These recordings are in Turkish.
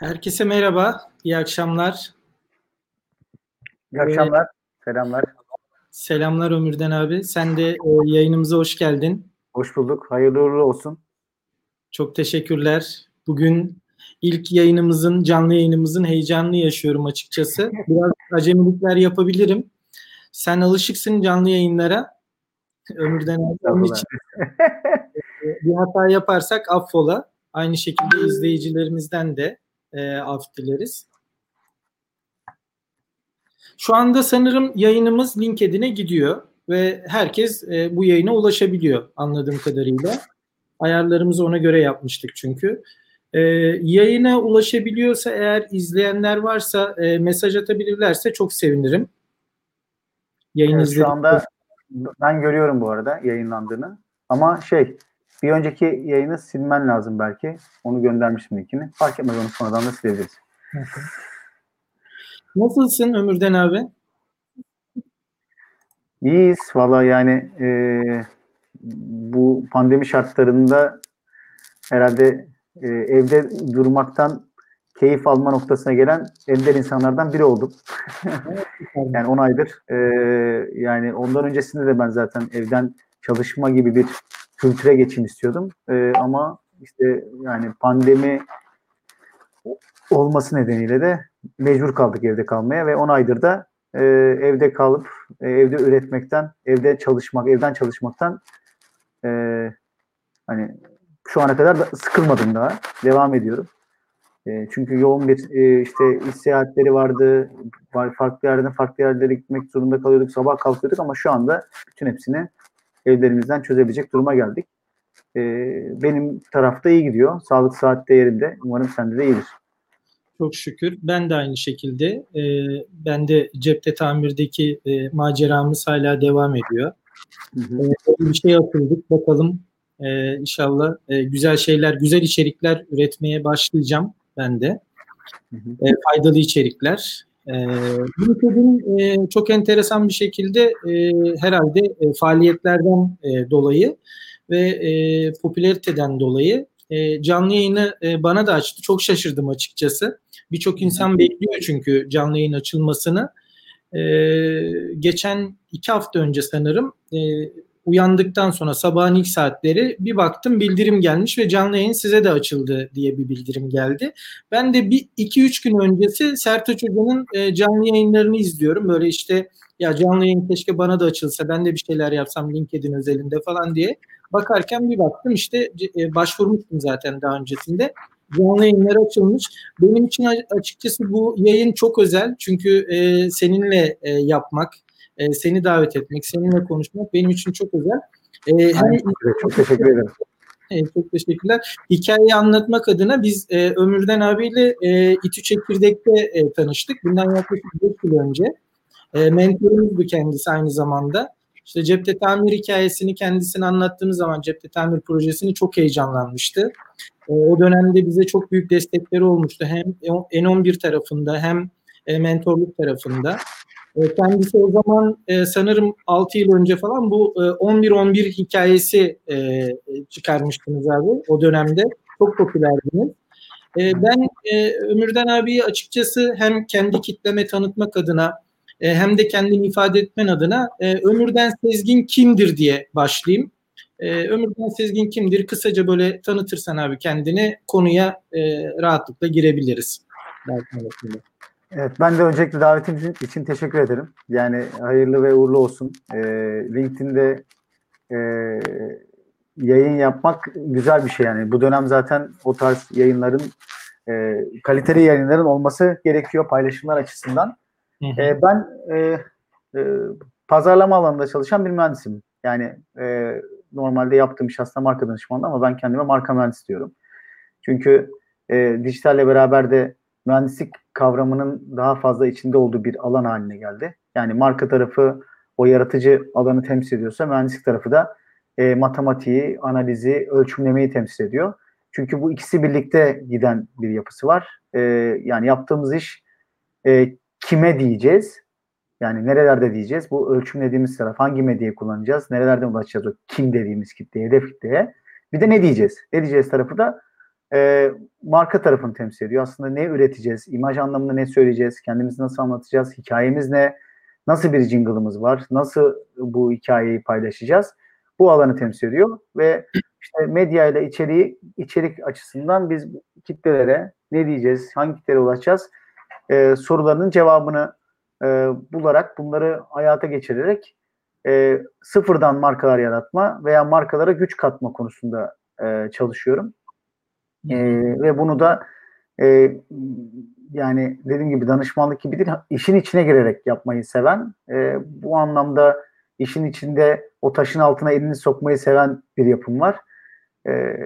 Herkese merhaba, iyi akşamlar. İyi akşamlar, selamlar. Selamlar Ömürden abi. Sen de e, yayınımıza hoş geldin. Hoş bulduk, hayırlı uğurlu olsun. Çok teşekkürler. Bugün ilk yayınımızın, canlı yayınımızın heyecanını yaşıyorum açıkçası. Biraz acemilikler yapabilirim. Sen alışıksın canlı yayınlara. Ömürden abi. İçin bir hata yaparsak affola. Aynı şekilde izleyicilerimizden de e, af dileriz. Şu anda sanırım yayınımız LinkedIn'e gidiyor ve herkes e, bu yayına ulaşabiliyor anladığım kadarıyla. Ayarlarımızı ona göre yapmıştık çünkü. E, yayına ulaşabiliyorsa eğer izleyenler varsa e, mesaj atabilirlerse çok sevinirim. Yayın evet, şu anda ben görüyorum bu arada yayınlandığını. Ama şey bir önceki yayını silmen lazım belki. Onu göndermişim linkini. Fark etmez onu sonradan da silebiliriz. Nasılsın Ömürden abi? İyiyiz. Valla yani e, bu pandemi şartlarında herhalde e, evde durmaktan keyif alma noktasına gelen ender insanlardan biri oldum. yani 10 aydır. E, yani ondan öncesinde de ben zaten evden çalışma gibi bir kültüre geçeyim istiyordum. E, ama işte yani pandemi olması nedeniyle de mecbur kaldık evde kalmaya ve 10 aydır da e, evde kalıp e, evde üretmekten, evde çalışmak, evden çalışmaktan e, hani şu ana kadar da sıkılmadım daha. Devam ediyorum. E, çünkü yoğun bir e, işte iş seyahatleri vardı. Farklı yerden farklı yerlere gitmek zorunda kalıyorduk. Sabah kalkıyorduk ama şu anda bütün hepsini evlerimizden çözebilecek duruma geldik. E, benim tarafta iyi gidiyor. Sağlık saat yerinde. Umarım sende de iyidir. Çok şükür. Ben de aynı şekilde. E, ben de cepte tamirdeki e, maceramız hala devam ediyor. Hı hı. E, bir şey atıldık. Bakalım e, inşallah e, güzel şeyler, güzel içerikler üretmeye başlayacağım ben de. Hı hı. E, faydalı içerikler. E, LinkedIn e, çok enteresan bir şekilde e, herhalde e, faaliyetlerden e, dolayı ve e, popülariteden dolayı e, canlı yayını e, bana da açtı. Çok şaşırdım açıkçası. Birçok insan bekliyor çünkü canlı yayın açılmasını. E, geçen iki hafta önce sanırım e, uyandıktan sonra sabahın ilk saatleri bir baktım bildirim gelmiş ve canlı yayın size de açıldı diye bir bildirim geldi. Ben de bir iki üç gün öncesi Sertaç Hoca'nın e, canlı yayınlarını izliyorum. Böyle işte ya canlı yayın keşke bana da açılsa ben de bir şeyler yapsam LinkedIn özelinde falan diye bakarken bir baktım işte e, başvurmuştum zaten daha öncesinde. Canlı yayınlar açılmış. Benim için açıkçası bu yayın çok özel. Çünkü e, seninle e, yapmak, e, seni davet etmek, seninle konuşmak benim için çok özel. E, hem, çok teşekkür ederim. E, çok teşekkürler. Hikayeyi anlatmak adına biz e, Ömürden abiyle e, İTÜ Çekirdek'te e, tanıştık. Bundan yaklaşık 5 yıl önce. E, mentorumuzdu kendisi aynı zamanda. İşte cepte tamir hikayesini kendisine anlattığımız zaman cepte tamir projesini çok heyecanlanmıştı. E, o dönemde bize çok büyük destekleri olmuştu. Hem N11 tarafında hem e, mentorluk tarafında. E, kendisi o zaman e, sanırım 6 yıl önce falan bu e, 11-11 hikayesi e, çıkarmıştınız abi o dönemde. Çok popülerdiniz. Ben Ömürden abiyi açıkçası hem kendi kitleme tanıtmak adına hem de kendini ifade etmen adına Ömürden Sezgin kimdir diye başlayayım. Ömürden Sezgin kimdir? Kısaca böyle tanıtırsan abi kendini konuya rahatlıkla girebiliriz. Evet, ben de öncelikle davetiniz için teşekkür ederim. Yani hayırlı ve uğurlu olsun. E, LinkedIn'de e, yayın yapmak güzel bir şey yani. Bu dönem zaten o tarz yayınların e, kaliteli yayınların olması gerekiyor paylaşımlar açısından. E, ben e, e, pazarlama alanında çalışan bir mühendisim. Yani e, normalde yaptığım iş aslında marka danışmanlığı ama ben kendime marka mühendisi diyorum. Çünkü e, dijitalle beraber de mühendislik kavramının daha fazla içinde olduğu bir alan haline geldi. Yani marka tarafı o yaratıcı alanı temsil ediyorsa mühendislik tarafı da e, matematiği, analizi, ölçümlemeyi temsil ediyor. Çünkü bu ikisi birlikte giden bir yapısı var. E, yani yaptığımız iş e, kime diyeceğiz? Yani nerelerde diyeceğiz? Bu ölçümlediğimiz taraf hangi medyayı kullanacağız? Nerelerden ulaşacağız o kim dediğimiz kitleye, hedef kitleye? Bir de ne diyeceğiz? Ne diyeceğiz tarafı da e, marka tarafını temsil ediyor. Aslında ne üreteceğiz, imaj anlamında ne söyleyeceğiz, kendimizi nasıl anlatacağız, hikayemiz ne, nasıl bir jingle'ımız var, nasıl bu hikayeyi paylaşacağız. Bu alanı temsil ediyor ve işte medya ile içeriği, içerik açısından biz kitlelere ne diyeceğiz, hangi kitlere ulaşacağız e, sorularının cevabını e, bularak bunları hayata geçirerek e, sıfırdan markalar yaratma veya markalara güç katma konusunda e, çalışıyorum. E, ve bunu da e, yani dediğim gibi danışmanlık gibi değil, işin içine girerek yapmayı seven, e, bu anlamda işin içinde o taşın altına elini sokmayı seven bir yapım var. E,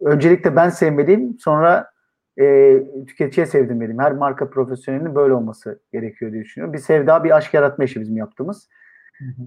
öncelikle ben sevmeliyim, sonra e, tüketiciye sevdirmeliyim. Her marka profesyonelinin böyle olması gerekiyor diye düşünüyorum. Bir sevda, bir aşk yaratma işi bizim yaptığımız.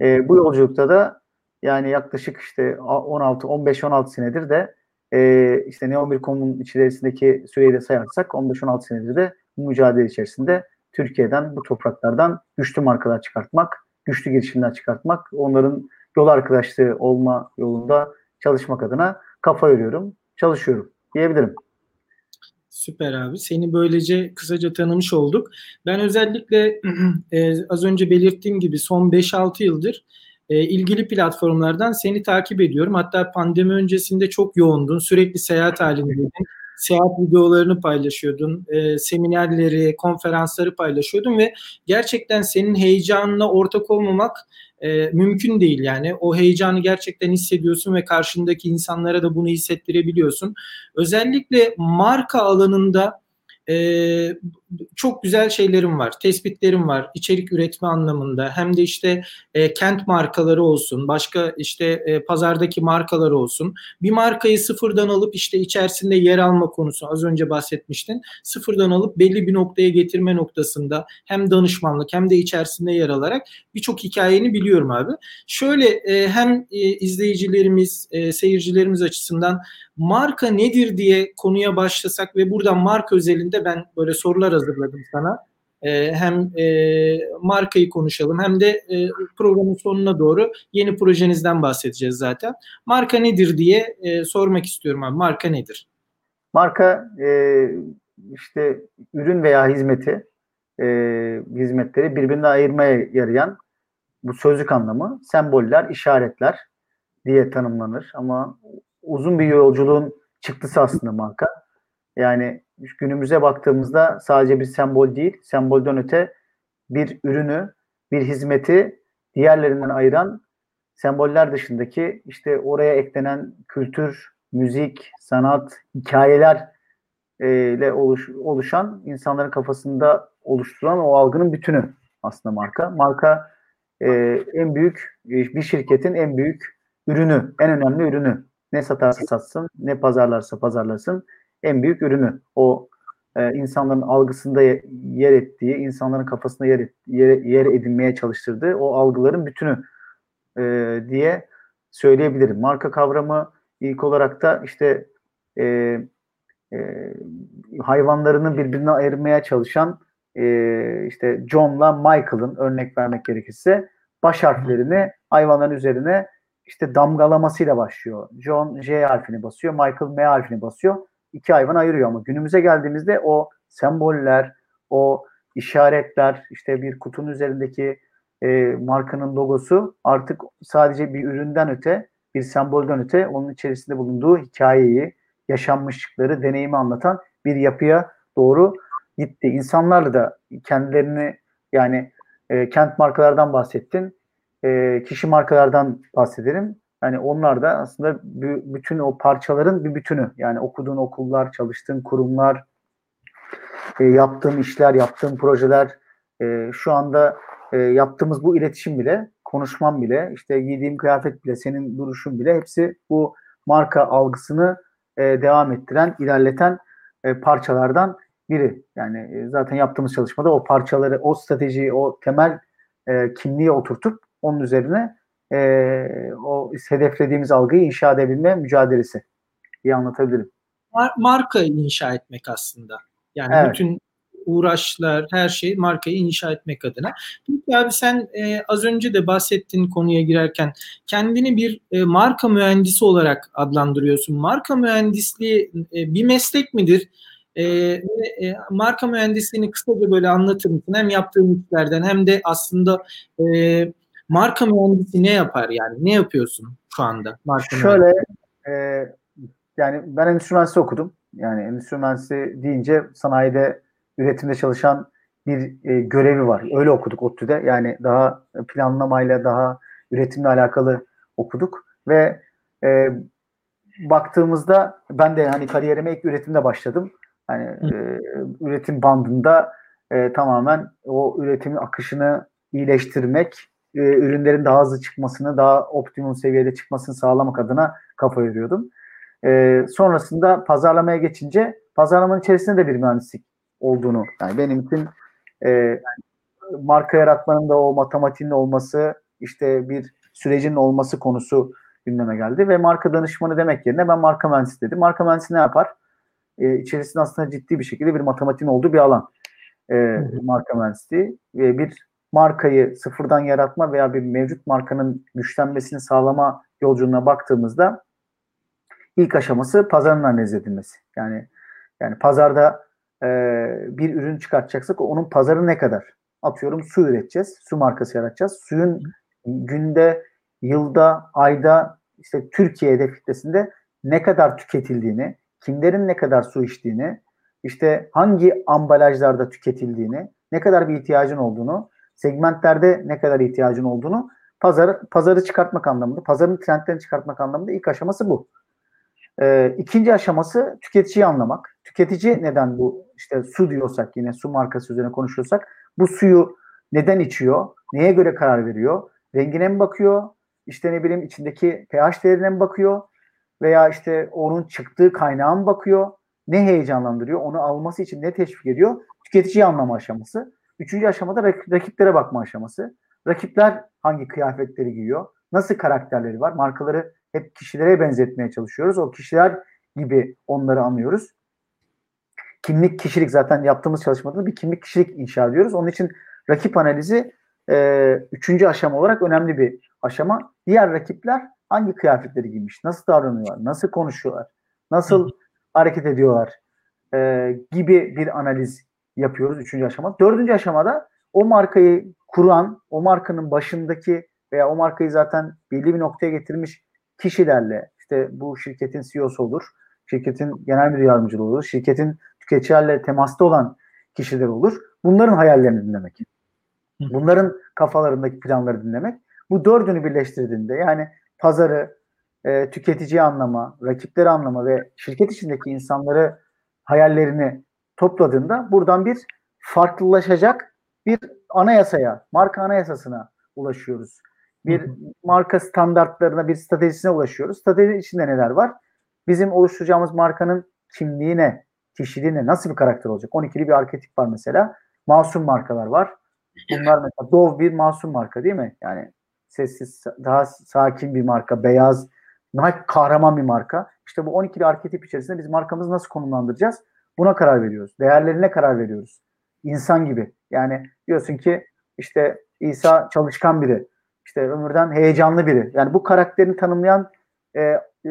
E, bu yolculukta da yani yaklaşık işte 16, 15-16 senedir de e, işte Neomircom'un içerisindeki süreyi de sayarsak 15-16 senedir de bu mücadele içerisinde Türkiye'den, bu topraklardan güçlü markalar çıkartmak, güçlü girişimler çıkartmak, onların yol arkadaşlığı olma yolunda çalışmak adına kafa yoruyorum, çalışıyorum diyebilirim. Süper abi. Seni böylece kısaca tanımış olduk. Ben özellikle e, az önce belirttiğim gibi son 5-6 yıldır e, ilgili platformlardan seni takip ediyorum. Hatta pandemi öncesinde çok yoğundun. Sürekli seyahat halindeydin. Seyahat videolarını paylaşıyordun. E, seminerleri, konferansları paylaşıyordun ve gerçekten senin heyecanına ortak olmamak e, mümkün değil yani. O heyecanı gerçekten hissediyorsun ve karşındaki insanlara da bunu hissettirebiliyorsun. Özellikle marka alanında e, çok güzel şeylerim var, tespitlerim var içerik üretme anlamında. Hem de işte e, kent markaları olsun, başka işte e, pazardaki markalar olsun. Bir markayı sıfırdan alıp işte içerisinde yer alma konusu az önce bahsetmiştin. Sıfırdan alıp belli bir noktaya getirme noktasında hem danışmanlık hem de içerisinde yer alarak birçok hikayeni biliyorum abi. Şöyle e, hem e, izleyicilerimiz, e, seyircilerimiz açısından marka nedir diye konuya başlasak ve buradan marka özelinde ben böyle sorular hazırladım sana. E, hem e, markayı konuşalım hem de e, programın sonuna doğru yeni projenizden bahsedeceğiz zaten. Marka nedir diye e, sormak istiyorum abi. Marka nedir? Marka e, işte ürün veya hizmeti e, hizmetleri birbirinden ayırmaya yarayan bu sözlük anlamı semboller, işaretler diye tanımlanır. Ama uzun bir yolculuğun çıktısı aslında marka. Yani günümüze baktığımızda sadece bir sembol değil, sembolden öte bir ürünü, bir hizmeti diğerlerinden ayıran semboller dışındaki işte oraya eklenen kültür, müzik, sanat, hikayeler e, oluş, oluşan insanların kafasında oluşturulan o algının bütünü aslında marka. Marka e, en büyük bir şirketin en büyük ürünü, en önemli ürünü. Ne satarsa satsın, ne pazarlarsa pazarlasın en büyük ürünü. O e, insanların algısında yer ettiği, insanların kafasında yer, yer, yer edinmeye çalıştırdığı o algıların bütünü e, diye söyleyebilirim. Marka kavramı ilk olarak da işte e, e, hayvanlarını birbirine ayırmaya çalışan e, işte John'la Michael'ın örnek vermek gerekirse baş harflerini hayvanların üzerine işte damgalamasıyla başlıyor. John J harfini basıyor, Michael M harfini basıyor iki hayvan ayırıyor ama günümüze geldiğimizde o semboller, o işaretler, işte bir kutunun üzerindeki e, markanın logosu artık sadece bir üründen öte, bir sembolden öte onun içerisinde bulunduğu hikayeyi, yaşanmışlıkları, deneyimi anlatan bir yapıya doğru gitti. İnsanlarla da kendilerini yani e, kent markalardan bahsettin, e, kişi markalardan bahsedelim. Yani onlar da aslında bütün o parçaların bir bütünü. Yani okuduğun okullar, çalıştığın kurumlar, e, yaptığın işler, yaptığın projeler, e, şu anda e, yaptığımız bu iletişim bile, konuşmam bile, işte giydiğim kıyafet bile, senin duruşun bile hepsi bu marka algısını devam ettiren, ilerleten parçalardan biri. Yani zaten yaptığımız çalışmada o parçaları, o stratejiyi, o temel kimliği oturtup onun üzerine e, o hedeflediğimiz algıyı inşa edebilme mücadelesi diye anlatabilirim. Mar- marka inşa etmek aslında. Yani evet. bütün uğraşlar, her şey markayı inşa etmek adına. Peki abi sen e, az önce de bahsettiğin konuya girerken kendini bir e, marka mühendisi olarak adlandırıyorsun. Marka mühendisliği e, bir meslek midir? E, e, marka mühendisliğini kısaca böyle anlatır mısın? Hem yaptığın işlerden hem de aslında e, marka mühendisi ne yapar yani? Ne yapıyorsun şu anda? Marka Şöyle e, yani ben endüstri mühendisliği okudum. Yani endüstri mühendisliği deyince sanayide üretimde çalışan bir e, görevi var. Öyle okuduk ODTÜ'de. Yani daha planlamayla, daha üretimle alakalı okuduk ve e, baktığımızda ben de hani kariyerime ilk üretimde başladım. Hani e, üretim bandında e, tamamen o üretimin akışını iyileştirmek, e, ürünlerin daha hızlı çıkmasını, daha optimum seviyede çıkmasını sağlamak adına kafa yoruyordum. E, sonrasında pazarlamaya geçince pazarlamanın içerisinde de bir mühendislik olduğunu, yani benim için e, marka yaratmanın da o matematiğin olması, işte bir sürecin olması konusu gündeme geldi ve marka danışmanı demek yerine ben marka mühendisi dedim. Marka mühendisi ne yapar? E, içerisinde aslında ciddi bir şekilde bir matematiğin olduğu bir alan. E, marka mühendisliği ve bir markayı sıfırdan yaratma veya bir mevcut markanın güçlenmesini sağlama yolculuğuna baktığımızda ilk aşaması pazarın analiz edilmesi. Yani yani pazarda e, bir ürün çıkartacaksak onun pazarı ne kadar? Atıyorum su üreteceğiz, su markası yaratacağız. Suyun günde, yılda, ayda işte Türkiye hedef kitlesinde ne kadar tüketildiğini, kimlerin ne kadar su içtiğini, işte hangi ambalajlarda tüketildiğini, ne kadar bir ihtiyacın olduğunu, segmentlerde ne kadar ihtiyacın olduğunu pazarı, pazarı çıkartmak anlamında, pazarın trendlerini çıkartmak anlamında ilk aşaması bu. Ee, ikinci aşaması tüketiciyi anlamak. Tüketici neden bu işte su diyorsak yine su markası üzerine konuşuyorsak bu suyu neden içiyor? Neye göre karar veriyor? Rengine mi bakıyor? İşte ne bileyim içindeki pH değerine mi bakıyor? Veya işte onun çıktığı kaynağa mı bakıyor? Ne heyecanlandırıyor? Onu alması için ne teşvik ediyor? Tüketiciyi anlama aşaması. Üçüncü aşamada rakiplere bakma aşaması. Rakipler hangi kıyafetleri giyiyor? Nasıl karakterleri var? Markaları hep kişilere benzetmeye çalışıyoruz. O kişiler gibi onları anlıyoruz. Kimlik, kişilik zaten yaptığımız çalışmada bir kimlik, kişilik inşa ediyoruz. Onun için rakip analizi e, üçüncü aşama olarak önemli bir aşama. Diğer rakipler hangi kıyafetleri giymiş, nasıl davranıyorlar, nasıl konuşuyorlar, nasıl hareket ediyorlar e, gibi bir analiz yapıyoruz üçüncü aşama. Dördüncü aşamada o markayı kuran, o markanın başındaki veya o markayı zaten belli bir noktaya getirmiş kişilerle işte bu şirketin CEO'su olur, şirketin genel müdür yardımcılığı olur, şirketin tüketicilerle temasta olan kişiler olur. Bunların hayallerini dinlemek. Bunların kafalarındaki planları dinlemek. Bu dördünü birleştirdiğinde yani pazarı, e, tüketiciyi anlama, rakipleri anlama ve şirket içindeki insanları hayallerini topladığında buradan bir farklılaşacak bir anayasaya, marka anayasasına ulaşıyoruz bir marka standartlarına, bir stratejisine ulaşıyoruz. Strateji içinde neler var? Bizim oluşturacağımız markanın kimliği ne? Kişiliği ne? Nasıl bir karakter olacak? 12'li bir arketip var mesela. Masum markalar var. Bunlar mesela Dove bir masum marka değil mi? Yani sessiz, daha sakin bir marka, beyaz, Nike kahraman bir marka. İşte bu 12'li arketip içerisinde biz markamızı nasıl konumlandıracağız? Buna karar veriyoruz. Değerlerine karar veriyoruz. İnsan gibi. Yani diyorsun ki işte İsa çalışkan biri işte ömürden heyecanlı biri. Yani bu karakterini tanımlayan e, e,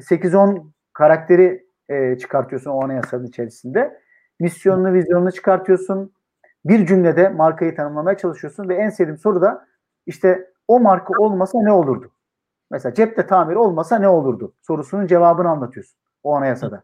8-10 e, karakteri e, çıkartıyorsun o anayasanın içerisinde. Misyonunu, vizyonunu çıkartıyorsun. Bir cümlede markayı tanımlamaya çalışıyorsun ve en sevdiğim soru da işte o marka olmasa ne olurdu? Mesela cepte tamir olmasa ne olurdu? Sorusunun cevabını anlatıyorsun o anayasada.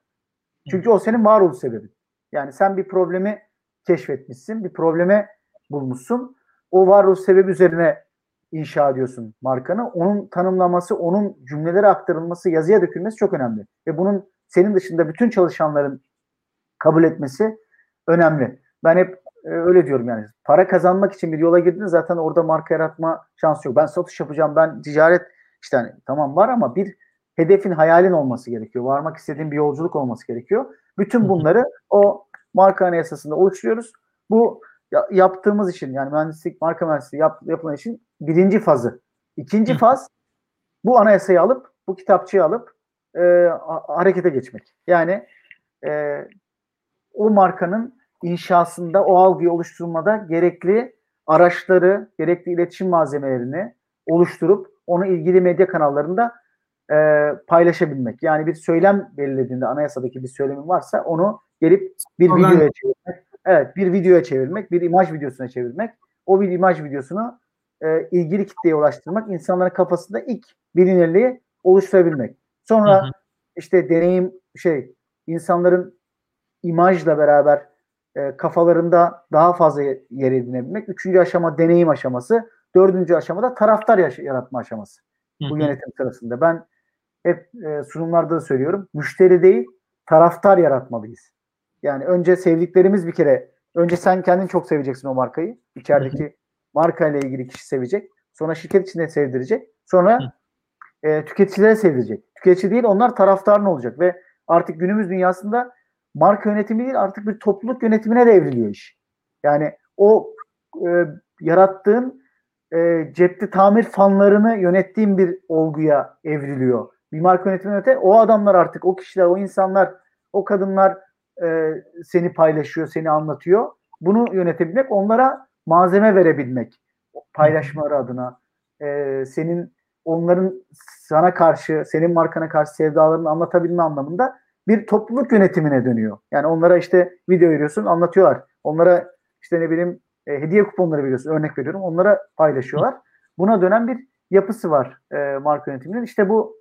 Çünkü o senin varoluş sebebin. Yani sen bir problemi keşfetmişsin, bir probleme bulmuşsun. O varoluş sebebi üzerine inşa ediyorsun markanı. Onun tanımlaması, onun cümlelere aktarılması, yazıya dökülmesi çok önemli. Ve bunun senin dışında bütün çalışanların kabul etmesi önemli. Ben hep e, öyle diyorum yani. Para kazanmak için bir yola girdin zaten orada marka yaratma şansı yok. Ben satış yapacağım, ben ticaret işte hani, tamam var ama bir hedefin, hayalin olması gerekiyor. Varmak istediğin bir yolculuk olması gerekiyor. Bütün bunları o marka anayasasında oluşturuyoruz. Bu yaptığımız için yani mühendislik, marka mühendisliği yap, yapılan için birinci fazı. İkinci faz bu anayasayı alıp, bu kitapçıyı alıp e, harekete geçmek. Yani e, o markanın inşasında o algıyı oluşturmada gerekli araçları, gerekli iletişim malzemelerini oluşturup onu ilgili medya kanallarında e, paylaşabilmek. Yani bir söylem belirlediğinde anayasadaki bir söylemin varsa onu gelip bir Ondan... videoya çevirmek. Evet, bir videoya çevirmek, bir imaj videosuna çevirmek. O bir imaj videosunu e, ilgili kitleye ulaştırmak, insanların kafasında ilk bilinirliği oluşturabilmek. Sonra hı hı. işte deneyim şey insanların imajla beraber e, kafalarında daha fazla yer edinebilmek. Üçüncü aşama deneyim aşaması. Dördüncü aşamada taraftar yaratma aşaması. Bu yönetim sırasında. Ben hep e, sunumlarda da söylüyorum. Müşteri değil, taraftar yaratmalıyız. Yani önce sevdiklerimiz bir kere, önce sen kendin çok seveceksin o markayı. İçerideki markayla ilgili kişi sevecek. Sonra şirket içinde sevdirecek. Sonra e, tüketicilere sevdirecek. Tüketici değil, onlar taraftarın olacak ve artık günümüz dünyasında marka yönetimi değil artık bir topluluk yönetimine de evriliyor iş. Yani o e, yarattığın e, cepte tamir fanlarını yönettiğin bir olguya evriliyor. Bir marka yönetimi öte o adamlar artık o kişiler, o insanlar, o kadınlar e, seni paylaşıyor, seni anlatıyor. Bunu yönetebilmek, onlara malzeme verebilmek paylaşmaları adına. E, senin onların sana karşı, senin markana karşı sevdalarını anlatabilme anlamında bir topluluk yönetimine dönüyor. Yani onlara işte video veriyorsun, anlatıyorlar. Onlara işte ne bileyim e, hediye kuponları veriyorsun, örnek veriyorum. Onlara paylaşıyorlar. Buna dönen bir yapısı var e, marka yönetiminin. İşte bu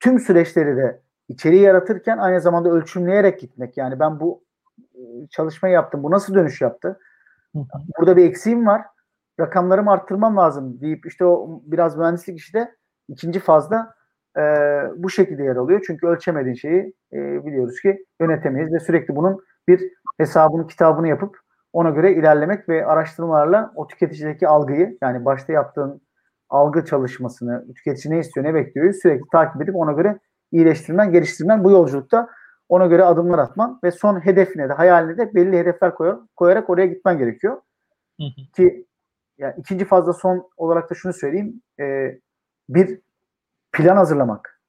tüm süreçleri de içeriği yaratırken aynı zamanda ölçümleyerek gitmek. Yani ben bu e, çalışmayı yaptım. Bu nasıl dönüş yaptı? Burada bir eksiğim var. Rakamlarımı arttırmam lazım deyip işte o biraz mühendislik işte ikinci fazda e, bu şekilde yer alıyor. Çünkü ölçemediğin şeyi e, biliyoruz ki yönetemeyiz ve sürekli bunun bir hesabını kitabını yapıp ona göre ilerlemek ve araştırmalarla o tüketicideki algıyı yani başta yaptığın algı çalışmasını tüketici ne istiyor ne bekliyor sürekli takip edip ona göre iyileştirmen geliştirmen bu yolculukta ona göre adımlar atman ve son hedefine de hayaline de belli hedefler koyar, koyarak oraya gitmen gerekiyor. Hı hı. Ki yani ikinci fazla son olarak da şunu söyleyeyim. E, bir plan hazırlamak.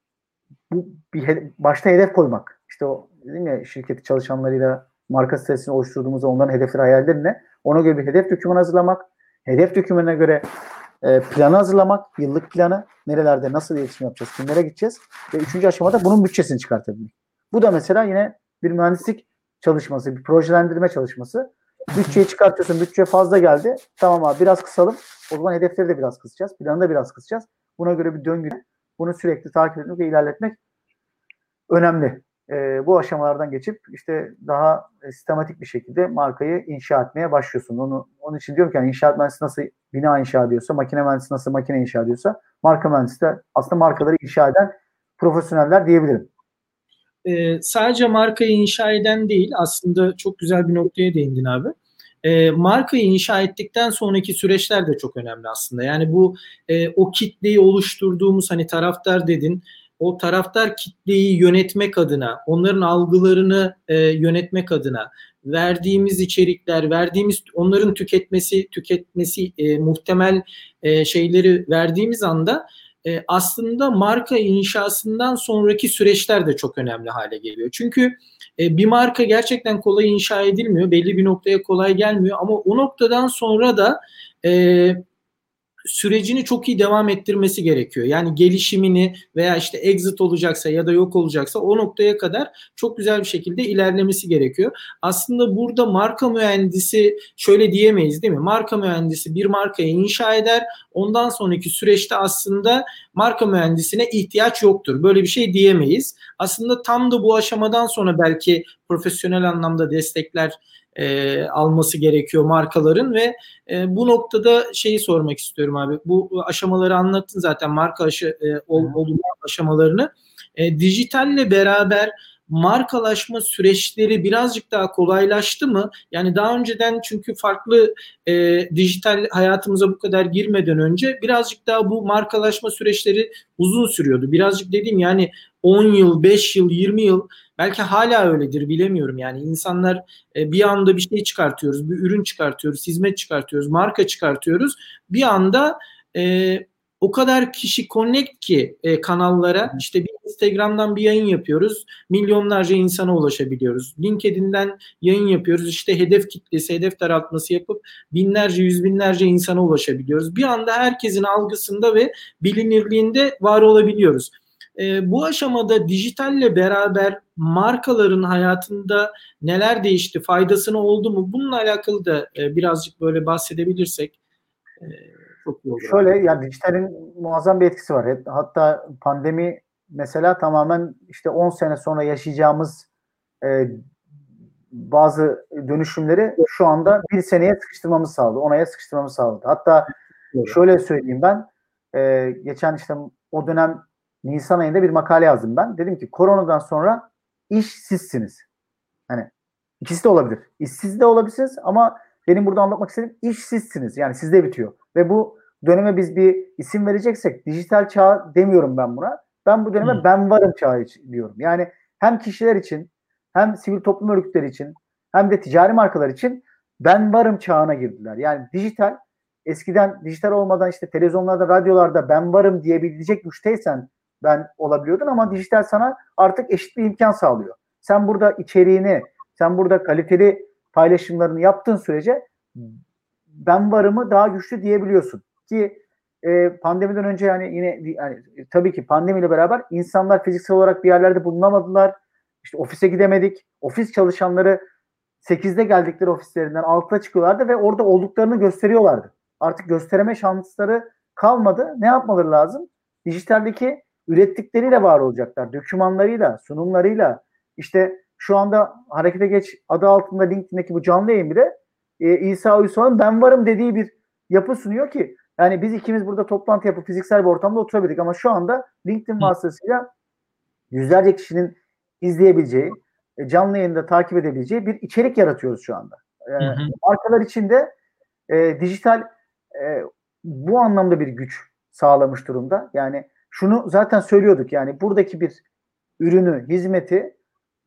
Bu bir he, başta hedef koymak. İşte o dedim ya şirketi çalışanlarıyla marka stratejisini oluşturduğumuzda onların hedefleri hayalleri ne? Ona göre bir hedef dokümanı hazırlamak. Hedef dokümanına göre e, planı hazırlamak, yıllık planı, nerelerde nasıl iletişim yapacağız, kimlere gideceğiz ve üçüncü aşamada bunun bütçesini çıkartabilmek. Bu da mesela yine bir mühendislik çalışması, bir projelendirme çalışması. Bütçeyi çıkartıyorsun, bütçe fazla geldi. Tamam abi biraz kısalım. O zaman hedefleri de biraz kısacağız, planı da biraz kısacağız. Buna göre bir döngü bunu sürekli takip etmek ve ilerletmek önemli. E, bu aşamalardan geçip işte daha sistematik bir şekilde markayı inşa etmeye başlıyorsun. Onu onun için diyorum ki yani inşaat mühendisi nasıl bina inşa ediyorsa, makine mühendisi nasıl makine inşa ediyorsa, marka mühendisi de aslında markaları inşa eden profesyoneller diyebilirim. Ee, sadece markayı inşa eden değil, aslında çok güzel bir noktaya değindin abi e, markayı inşa ettikten sonraki süreçler de çok önemli aslında. Yani bu e, o kitleyi oluşturduğumuz hani taraftar dedin o taraftar kitleyi yönetmek adına, onların algılarını e, yönetmek adına verdiğimiz içerikler, verdiğimiz onların tüketmesi, tüketmesi e, muhtemel e, şeyleri verdiğimiz anda e, aslında marka inşasından sonraki süreçler de çok önemli hale geliyor. Çünkü e, bir marka gerçekten kolay inşa edilmiyor. Belli bir noktaya kolay gelmiyor ama o noktadan sonra da e, sürecini çok iyi devam ettirmesi gerekiyor. Yani gelişimini veya işte exit olacaksa ya da yok olacaksa o noktaya kadar çok güzel bir şekilde ilerlemesi gerekiyor. Aslında burada marka mühendisi şöyle diyemeyiz değil mi? Marka mühendisi bir markayı inşa eder. Ondan sonraki süreçte aslında marka mühendisine ihtiyaç yoktur. Böyle bir şey diyemeyiz. Aslında tam da bu aşamadan sonra belki profesyonel anlamda destekler e, alması gerekiyor markaların ve e, bu noktada şeyi sormak istiyorum abi. Bu aşamaları anlattın zaten marka aşı, e, ol, olma aşamalarını. E, dijitalle beraber markalaşma süreçleri birazcık daha kolaylaştı mı? Yani daha önceden çünkü farklı e, dijital hayatımıza bu kadar girmeden önce birazcık daha bu markalaşma süreçleri uzun sürüyordu. Birazcık dediğim yani 10 yıl, 5 yıl, 20 yıl belki hala öyledir bilemiyorum. Yani insanlar e, bir anda bir şey çıkartıyoruz, bir ürün çıkartıyoruz, hizmet çıkartıyoruz, marka çıkartıyoruz. Bir anda e, o kadar kişi connect ki e, kanallara işte bir Instagram'dan bir yayın yapıyoruz milyonlarca insana ulaşabiliyoruz. LinkedIn'den yayın yapıyoruz işte hedef kitlesi hedef daraltması yapıp binlerce yüz binlerce insana ulaşabiliyoruz. Bir anda herkesin algısında ve bilinirliğinde var olabiliyoruz. E, bu aşamada dijitalle beraber markaların hayatında neler değişti, faydasını oldu mu? Bununla alakalı da e, birazcık böyle bahsedebilirsek e, çok iyi olur. Şöyle ya dijitalin muazzam bir etkisi var. Hatta pandemi mesela tamamen işte 10 sene sonra yaşayacağımız e, bazı dönüşümleri şu anda bir seneye sıkıştırmamız sağladı. Onaya sıkıştırmamız sağladı. Hatta şöyle söyleyeyim ben e, geçen işte o dönem Nisan ayında bir makale yazdım ben. Dedim ki koronadan sonra işsizsiniz. Hani ikisi de olabilir. İşsiz de olabilirsiniz ama benim burada anlatmak istediğim işsizsiniz. Yani sizde bitiyor. Ve bu döneme biz bir isim vereceksek dijital çağ demiyorum ben buna. Ben bu döneme Hı. ben varım çağı diyorum. Yani hem kişiler için hem sivil toplum örgütleri için hem de ticari markalar için ben varım çağına girdiler. Yani dijital eskiden dijital olmadan işte televizyonlarda, radyolarda ben varım diyebilecek güçteysen ben olabiliyordun ama dijital sana artık eşit bir imkan sağlıyor. Sen burada içeriğini, sen burada kaliteli paylaşımlarını yaptığın sürece ben varımı daha güçlü diyebiliyorsun. Ki e, pandemiden önce yani yine yani, tabii ki pandemiyle beraber insanlar fiziksel olarak bir yerlerde bulunamadılar. İşte ofise gidemedik. Ofis çalışanları 8'de geldikleri ofislerinden 6'da çıkıyorlardı ve orada olduklarını gösteriyorlardı. Artık göstereme şansları kalmadı. Ne yapmaları lazım? Dijitaldeki ürettikleriyle var olacaklar. Dokümanlarıyla, sunumlarıyla. İşte şu anda Harekete Geç adı altında LinkedIn'deki bu canlı yayın bile e, İsa Uysal'ın ben varım dediği bir yapı sunuyor ki yani biz ikimiz burada toplantı yapıp fiziksel bir ortamda oturabildik ama şu anda LinkedIn vasıtasıyla yüzlerce kişinin izleyebileceği, e, canlı yayında takip edebileceği bir içerik yaratıyoruz şu anda. Ee, hı hı. Markalar için de e, dijital e, bu anlamda bir güç sağlamış durumda. Yani şunu zaten söylüyorduk yani buradaki bir ürünü, hizmeti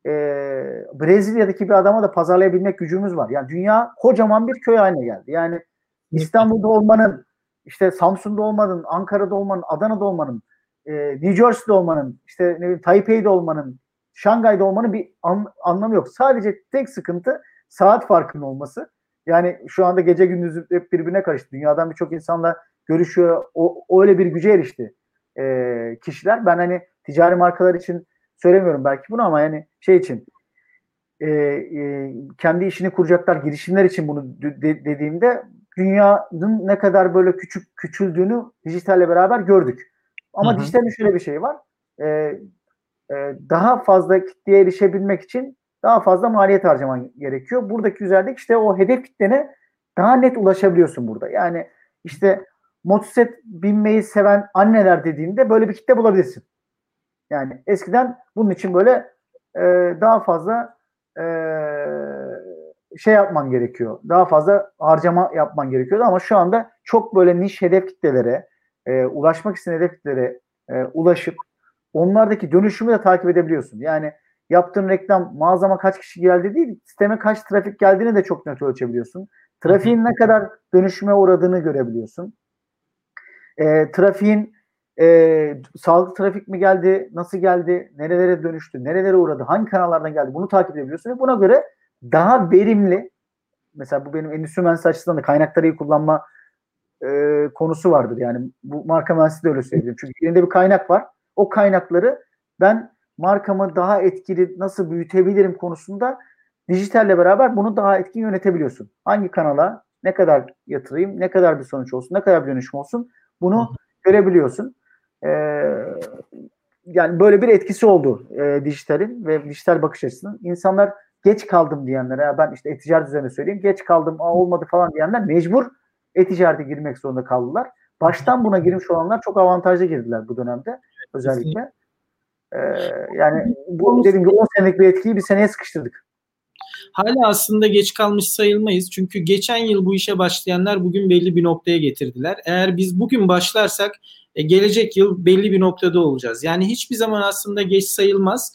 e, Brezilya'daki bir adama da pazarlayabilmek gücümüz var. Yani dünya kocaman bir köy haline geldi. Yani İstanbul'da olmanın, işte Samsun'da olmanın, Ankara'da olmanın, Adana'da olmanın, e, New Jersey'de olmanın, işte ne bileyim Taipei'de olmanın, Şangay'da olmanın bir an, anlamı yok. Sadece tek sıkıntı saat farkının olması. Yani şu anda gece gündüz hep birbirine karıştı. Dünyadan birçok insanla görüşüyor. O, öyle bir güce erişti e, kişiler. Ben hani ticari markalar için söylemiyorum belki bunu ama yani şey için e, e, kendi işini kuracaklar girişimler için bunu de, dediğimde dünyanın ne kadar böyle küçük küçüldüğünü dijitalle beraber gördük. Ama dijitalin şöyle bir şey var. E, e, daha fazla kitleye erişebilmek için daha fazla maliyet harcaman gerekiyor. Buradaki güzellik işte o hedef kitlene daha net ulaşabiliyorsun burada. Yani işte motosiklet binmeyi seven anneler dediğinde böyle bir kitle bulabilirsin. Yani eskiden bunun için böyle e, daha fazla e, şey yapman gerekiyor. Daha fazla harcama yapman gerekiyordu ama şu anda çok böyle niş hedef kitlelere e, ulaşmak isteyen hedef kitlelere e, ulaşıp onlardaki dönüşümü de takip edebiliyorsun. Yani yaptığın reklam mağazama kaç kişi geldi değil, sisteme kaç trafik geldiğini de çok net ölçebiliyorsun. Trafiğin ne kadar dönüşüme uğradığını görebiliyorsun. E, trafiğin e, sağlıklı trafik mi geldi, nasıl geldi, nerelere dönüştü, nerelere uğradı, hangi kanallardan geldi bunu takip edebiliyorsun ve buna göre daha verimli mesela bu benim endüstri mühendisi açısından da kaynakları iyi kullanma e, konusu vardır. Yani bu marka mühendisi de öyle söyleyeyim. Çünkü elinde bir kaynak var. O kaynakları ben markamı daha etkili nasıl büyütebilirim konusunda dijitalle beraber bunu daha etkin yönetebiliyorsun. Hangi kanala ne kadar yatırayım, ne kadar bir sonuç olsun, ne kadar bir dönüşüm olsun bunu görebiliyorsun. Ee, yani böyle bir etkisi oldu e, dijitalin ve dijital bakış açısının. İnsanlar geç kaldım diyenlere ya ben işte e-ticaret üzerine söyleyeyim geç kaldım aa, olmadı falan diyenler mecbur e-ticarete girmek zorunda kaldılar. Baştan buna girmiş olanlar çok avantajlı girdiler bu dönemde özellikle. Ee, yani bu dediğim gibi 10 senelik bir etkiyi bir seneye sıkıştırdık. Hala aslında geç kalmış sayılmayız. Çünkü geçen yıl bu işe başlayanlar bugün belli bir noktaya getirdiler. Eğer biz bugün başlarsak e, gelecek yıl belli bir noktada olacağız. Yani hiçbir zaman aslında geç sayılmaz.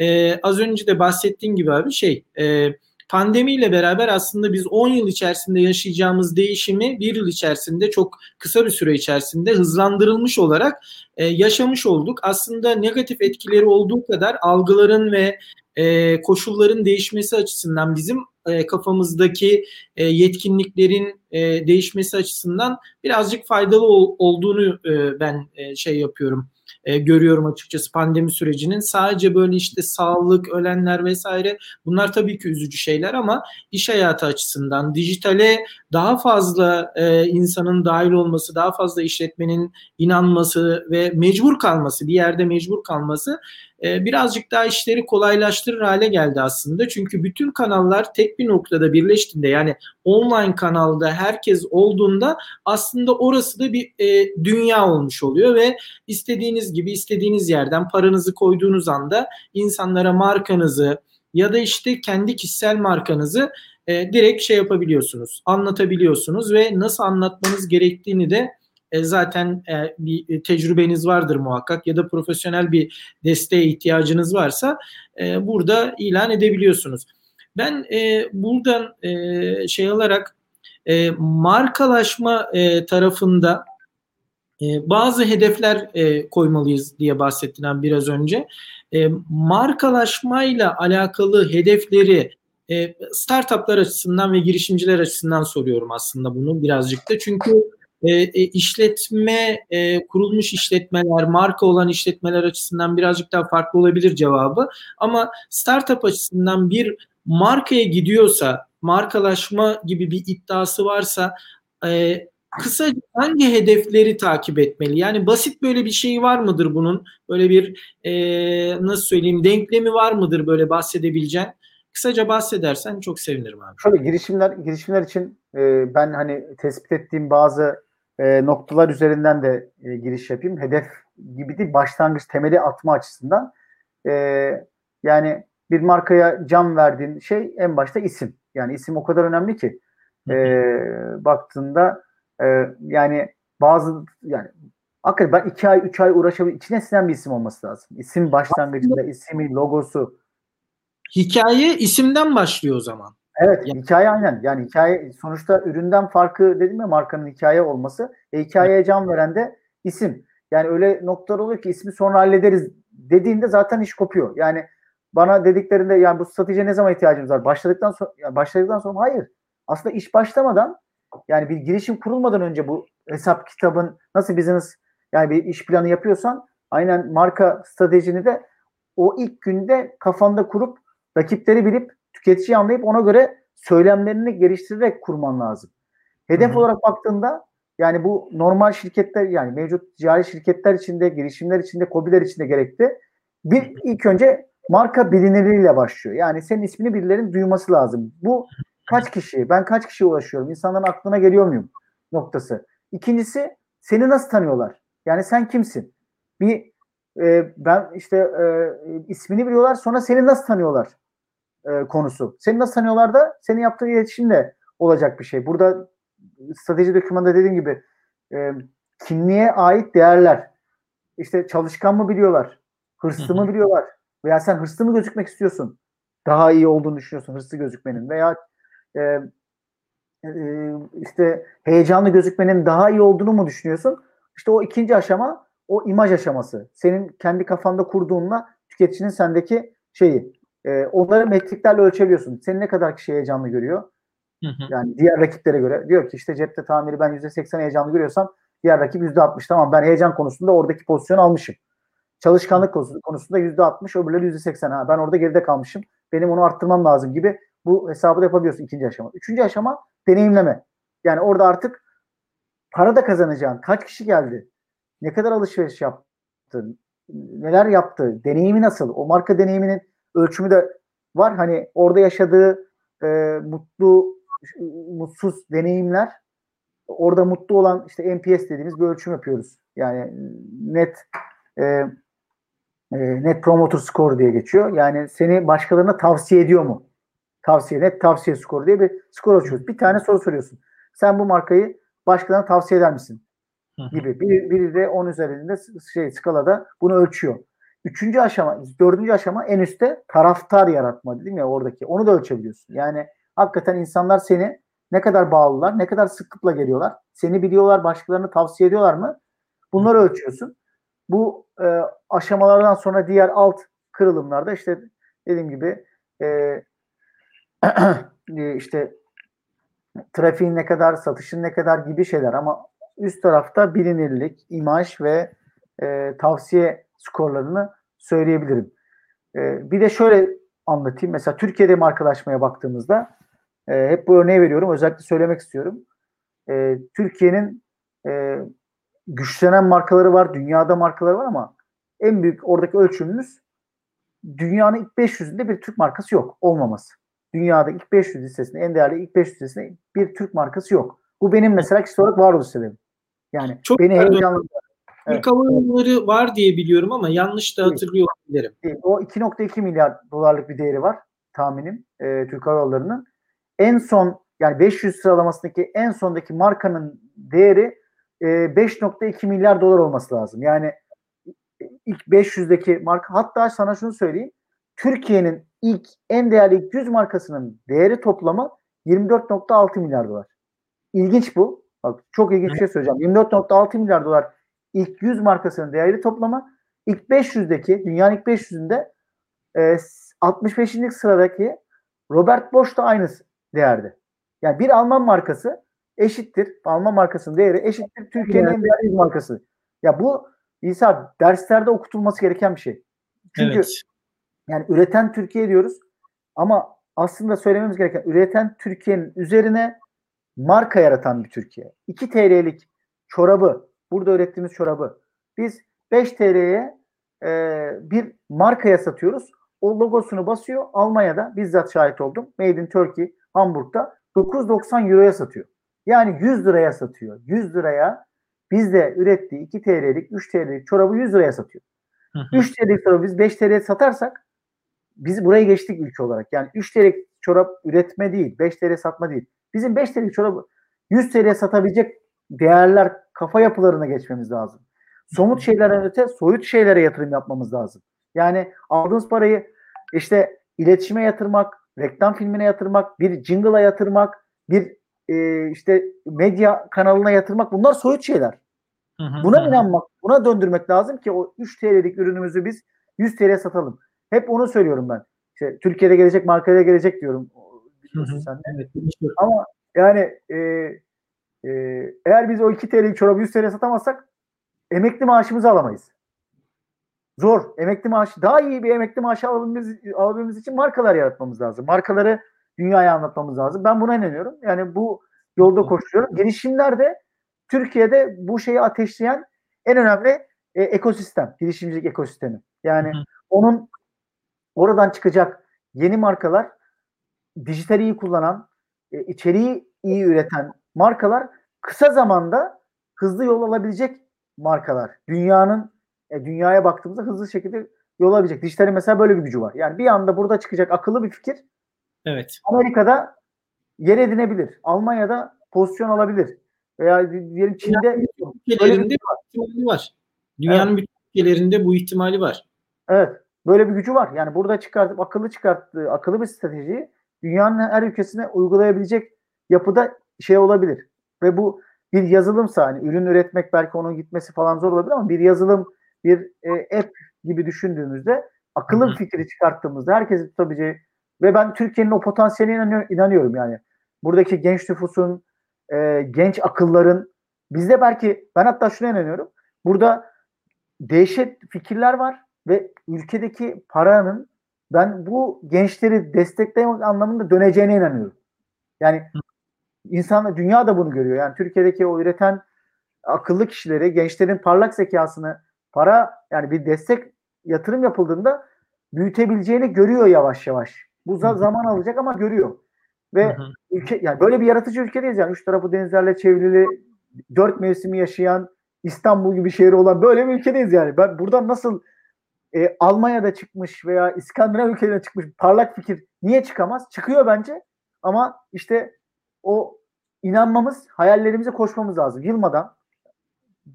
Ee, az önce de bahsettiğim gibi abi şey e, pandemiyle beraber aslında biz 10 yıl içerisinde yaşayacağımız değişimi bir yıl içerisinde çok kısa bir süre içerisinde hızlandırılmış olarak e, yaşamış olduk. Aslında negatif etkileri olduğu kadar algıların ve e, koşulların değişmesi açısından bizim e, kafamızdaki e, yetkinliklerin e, değişmesi açısından birazcık faydalı ol, olduğunu e, ben e, şey yapıyorum e, görüyorum açıkçası pandemi sürecinin. Sadece böyle işte sağlık, ölenler vesaire bunlar tabii ki üzücü şeyler ama iş hayatı açısından dijitale daha fazla e, insanın dahil olması, daha fazla işletmenin inanması ve mecbur kalması, bir yerde mecbur kalması e, birazcık daha işleri kolaylaştırır hale geldi aslında. Çünkü bütün kanallar tek bir noktada birleştiğinde yani online kanalda herkes olduğunda aslında orası da bir e, dünya olmuş oluyor ve istediğiniz gibi istediğiniz yerden paranızı koyduğunuz anda insanlara markanızı ya da işte kendi kişisel markanızı e, direkt şey yapabiliyorsunuz, anlatabiliyorsunuz ve nasıl anlatmanız gerektiğini de e, zaten e, bir tecrübeniz vardır muhakkak ya da profesyonel bir desteğe ihtiyacınız varsa e, burada ilan edebiliyorsunuz. Ben e, buradan e, şey alarak e, markalaşma e, tarafında e, bazı hedefler e, koymalıyız diye bahsettin abi biraz önce. E, markalaşmayla alakalı hedefleri e, startuplar açısından ve girişimciler açısından soruyorum aslında bunu birazcık da. Çünkü e, e, işletme e, kurulmuş işletmeler, marka olan işletmeler açısından birazcık daha farklı olabilir cevabı. Ama startup açısından bir markaya gidiyorsa, markalaşma gibi bir iddiası varsa e, kısaca hangi hedefleri takip etmeli? Yani basit böyle bir şey var mıdır bunun? Böyle bir e, nasıl söyleyeyim denklemi var mıdır böyle bahsedebileceğin? Kısaca bahsedersen çok sevinirim abi. Şöyle girişimler girişimler için e, ben hani tespit ettiğim bazı e, noktalar üzerinden de e, giriş yapayım. Hedef gibi değil, başlangıç temeli atma açısından. E, yani bir markaya can verdiğin şey en başta isim. Yani isim o kadar önemli ki e, baktığında e, yani bazı yani hakikaten ben iki ay üç ay uğraşabilir içine sinen bir isim olması lazım. İsim başlangıcında ismin logosu. Hikaye isimden başlıyor o zaman. Evet yani. hikaye aynen. Yani hikaye sonuçta üründen farkı dedim ya markanın hikaye olması. E, hikayeye can veren de isim. Yani öyle noktalar oluyor ki ismi sonra hallederiz dediğinde zaten iş kopuyor. Yani bana dediklerinde yani bu stratejiye ne zaman ihtiyacımız var? Başladıktan sonra yani başladıktan sonra hayır. Aslında iş başlamadan yani bir girişim kurulmadan önce bu hesap kitabın nasıl business yani bir iş planı yapıyorsan aynen marka stratejini de o ilk günde kafanda kurup rakipleri bilip tüketiciyi anlayıp ona göre söylemlerini geliştirerek kurman lazım. Hedef Hı-hı. olarak baktığında yani bu normal şirketler yani mevcut ticari şirketler içinde, girişimler içinde, kobiler içinde gerekli. Bir ilk önce marka bilinirliğiyle başlıyor. Yani senin ismini birilerinin duyması lazım. Bu kaç kişi, ben kaç kişiye ulaşıyorum, insanların aklına geliyor muyum noktası. İkincisi seni nasıl tanıyorlar? Yani sen kimsin? Bir e, ben işte e, ismini biliyorlar sonra seni nasıl tanıyorlar? E, konusu. Seni nasıl tanıyorlar da senin yaptığın iletişimle olacak bir şey. Burada strateji dokümanında dediğim gibi e, kimliğe ait değerler. İşte çalışkan mı biliyorlar? Hırslı mı biliyorlar? Veya sen hırslı mı gözükmek istiyorsun? Daha iyi olduğunu düşünüyorsun hırslı gözükmenin veya e, e, işte heyecanlı gözükmenin daha iyi olduğunu mu düşünüyorsun? İşte o ikinci aşama o imaj aşaması. Senin kendi kafanda kurduğunla tüketicinin sendeki şeyi e, onları metriklerle ölçebiliyorsun. Seni ne kadar kişi heyecanlı görüyor? Hı hı. Yani diğer rakiplere göre. Diyor ki işte cepte tamiri ben %80 heyecanlı görüyorsam diğer rakip %60. Tamam ben heyecan konusunda oradaki pozisyon almışım. Çalışkanlık konusunda %60 öbürleri %80. Ha, ben orada geride kalmışım. Benim onu arttırmam lazım gibi bu hesabı da yapabiliyorsun ikinci aşama. Üçüncü aşama deneyimleme. Yani orada artık para da kazanacağın. Kaç kişi geldi? Ne kadar alışveriş yaptın? Neler yaptı? Deneyimi nasıl? O marka deneyiminin ölçümü de var. Hani orada yaşadığı e, mutlu, mutsuz deneyimler orada mutlu olan işte NPS dediğimiz bir ölçüm yapıyoruz. Yani net e, e, net promoter score diye geçiyor. Yani seni başkalarına tavsiye ediyor mu? Tavsiye net tavsiye skoru diye bir skor açıyoruz. Bir tane soru soruyorsun. Sen bu markayı başkalarına tavsiye eder misin? Gibi. Biri, biri de 10 üzerinde şey skalada bunu ölçüyor. Üçüncü aşama, dördüncü aşama en üstte taraftar yaratma dedim ya oradaki. Onu da ölçebiliyorsun. Yani hakikaten insanlar seni ne kadar bağlılar, ne kadar sıklıkla geliyorlar, seni biliyorlar, başkalarını tavsiye ediyorlar mı? Bunları ölçüyorsun. Bu e, aşamalardan sonra diğer alt kırılımlarda işte dediğim gibi e, e işte trafiğin ne kadar, satışın ne kadar gibi şeyler ama üst tarafta bilinirlik, imaj ve e, tavsiye skorlarını söyleyebilirim. E, bir de şöyle anlatayım. Mesela Türkiye'de markalaşmaya baktığımızda e, hep bu örneği veriyorum. Özellikle söylemek istiyorum. E, Türkiye'nin e, güçlenen markaları var, dünyada markaları var ama en büyük oradaki ölçümümüz dünyanın ilk 500'ünde bir Türk markası yok. Olmaması. Dünyada ilk 500 listesinde, en değerli ilk 500 listesinde bir Türk markası yok. Bu benim mesela kişisel olarak varoluş sebebim. Yani Çok beni heyecanlandırıyor. Türk Hava Yolları var diye biliyorum ama yanlış da hatırlıyor olabilirim. O 2.2 milyar dolarlık bir değeri var tahminim e, Türk Hava Yolları'nın. En son yani 500 sıralamasındaki en sondaki markanın değeri e, 5.2 milyar dolar olması lazım. Yani ilk 500'deki marka hatta sana şunu söyleyeyim. Türkiye'nin ilk en değerli ilk 100 markasının değeri toplamı 24.6 milyar dolar. İlginç bu. Bak çok ilginç bir şey söyleyeceğim. 24.6 milyar dolar ilk 100 markasının değeri toplama ilk 500'deki dünyanın ilk 500'ünde e, 65. sıradaki Robert Bosch da aynı değerde. Yani bir Alman markası eşittir. Alman markasının değeri eşittir Türkiye'nin en değerli markası. Ya bu İsa derslerde okutulması gereken bir şey. Çünkü evet. yani üreten Türkiye diyoruz ama aslında söylememiz gereken üreten Türkiye'nin üzerine marka yaratan bir Türkiye. 2 TL'lik çorabı Burada ürettiğimiz çorabı. Biz 5 TL'ye e, bir markaya satıyoruz. O logosunu basıyor. Almanya'da bizzat şahit oldum. Made in Turkey Hamburg'da 9.90 Euro'ya satıyor. Yani 100 liraya satıyor. 100 liraya bizde ürettiği 2 TL'lik 3 TL'lik çorabı 100 liraya satıyor. Hı hı. 3 TL'lik çorabı biz 5 TL'ye satarsak biz buraya geçtik ülke olarak. Yani 3 TL'lik çorap üretme değil, 5 TL satma değil. Bizim 5 TL'lik çorabı 100 TL'ye satabilecek değerler kafa yapılarına geçmemiz lazım. Somut şeylerden öte soyut şeylere yatırım yapmamız lazım. Yani aldığınız parayı işte iletişime yatırmak, reklam filmine yatırmak, bir jingle'a yatırmak, bir e, işte medya kanalına yatırmak bunlar soyut şeyler. Buna inanmak, buna döndürmek lazım ki o 3 TL'lik ürünümüzü biz 100 TL satalım. Hep onu söylüyorum ben. İşte Türkiye'de gelecek, markaya gelecek diyorum. Sen de. Evet, Ama yani e, e, eğer biz o 2 TL'lik çorabı 100 TL satamazsak emekli maaşımızı alamayız. Zor. Emekli maaşı daha iyi bir emekli maaşı alabilmemiz, alabilmemiz için markalar yaratmamız lazım. Markaları dünyaya anlatmamız lazım. Ben buna inanıyorum. Yani bu yolda koşuyorum. Girişimler de Türkiye'de bu şeyi ateşleyen en önemli e, ekosistem. Girişimcilik ekosistemi. Yani hı hı. onun oradan çıkacak yeni markalar dijitali iyi kullanan, e, içeriği iyi üreten markalar kısa zamanda hızlı yol alabilecek markalar. Dünyanın e, dünyaya baktığımızda hızlı şekilde yol alabilecek. Dijitalin mesela böyle bir gücü var. Yani bir anda burada çıkacak akıllı bir fikir. Evet. Amerika'da yer edinebilir. Almanya'da pozisyon alabilir. Veya diyelim Çin'de ülkelerinde ihtimali var. Dünyanın evet. bütün ülkelerinde bu ihtimali var. Evet. Böyle bir gücü var. Yani burada çıkartıp akıllı çıkarttığı akıllı bir stratejiyi dünyanın her ülkesine uygulayabilecek yapıda şey olabilir. Ve bu bir yazılımsa hani ürün üretmek belki onun gitmesi falan zor olabilir ama bir yazılım, bir e, app gibi düşündüğümüzde akıllı bir fikri çıkarttığımızda herkesi tutabileceği ve ben Türkiye'nin o potansiyeline inanıyorum yani. Buradaki genç nüfusun, e, genç akılların bizde belki ben hatta şuna inanıyorum. Burada dehşet fikirler var ve ülkedeki paranın ben bu gençleri desteklemek anlamında döneceğine inanıyorum. Yani İnsanlar, dünya da bunu görüyor. Yani Türkiye'deki o üreten akıllı kişileri, gençlerin parlak zekasını para yani bir destek yatırım yapıldığında büyütebileceğini görüyor yavaş yavaş. Bu zaman alacak ama görüyor. Ve hı hı. ülke yani böyle bir yaratıcı ülkedeyiz yani. Üç tarafı denizlerle çevrili, dört mevsimi yaşayan, İstanbul gibi şehri olan böyle bir ülkedeyiz yani. Ben buradan nasıl e, Almanya'da çıkmış veya İskandinav ülkelerinde çıkmış parlak fikir niye çıkamaz? Çıkıyor bence. Ama işte o inanmamız, hayallerimize koşmamız lazım. Yılmadan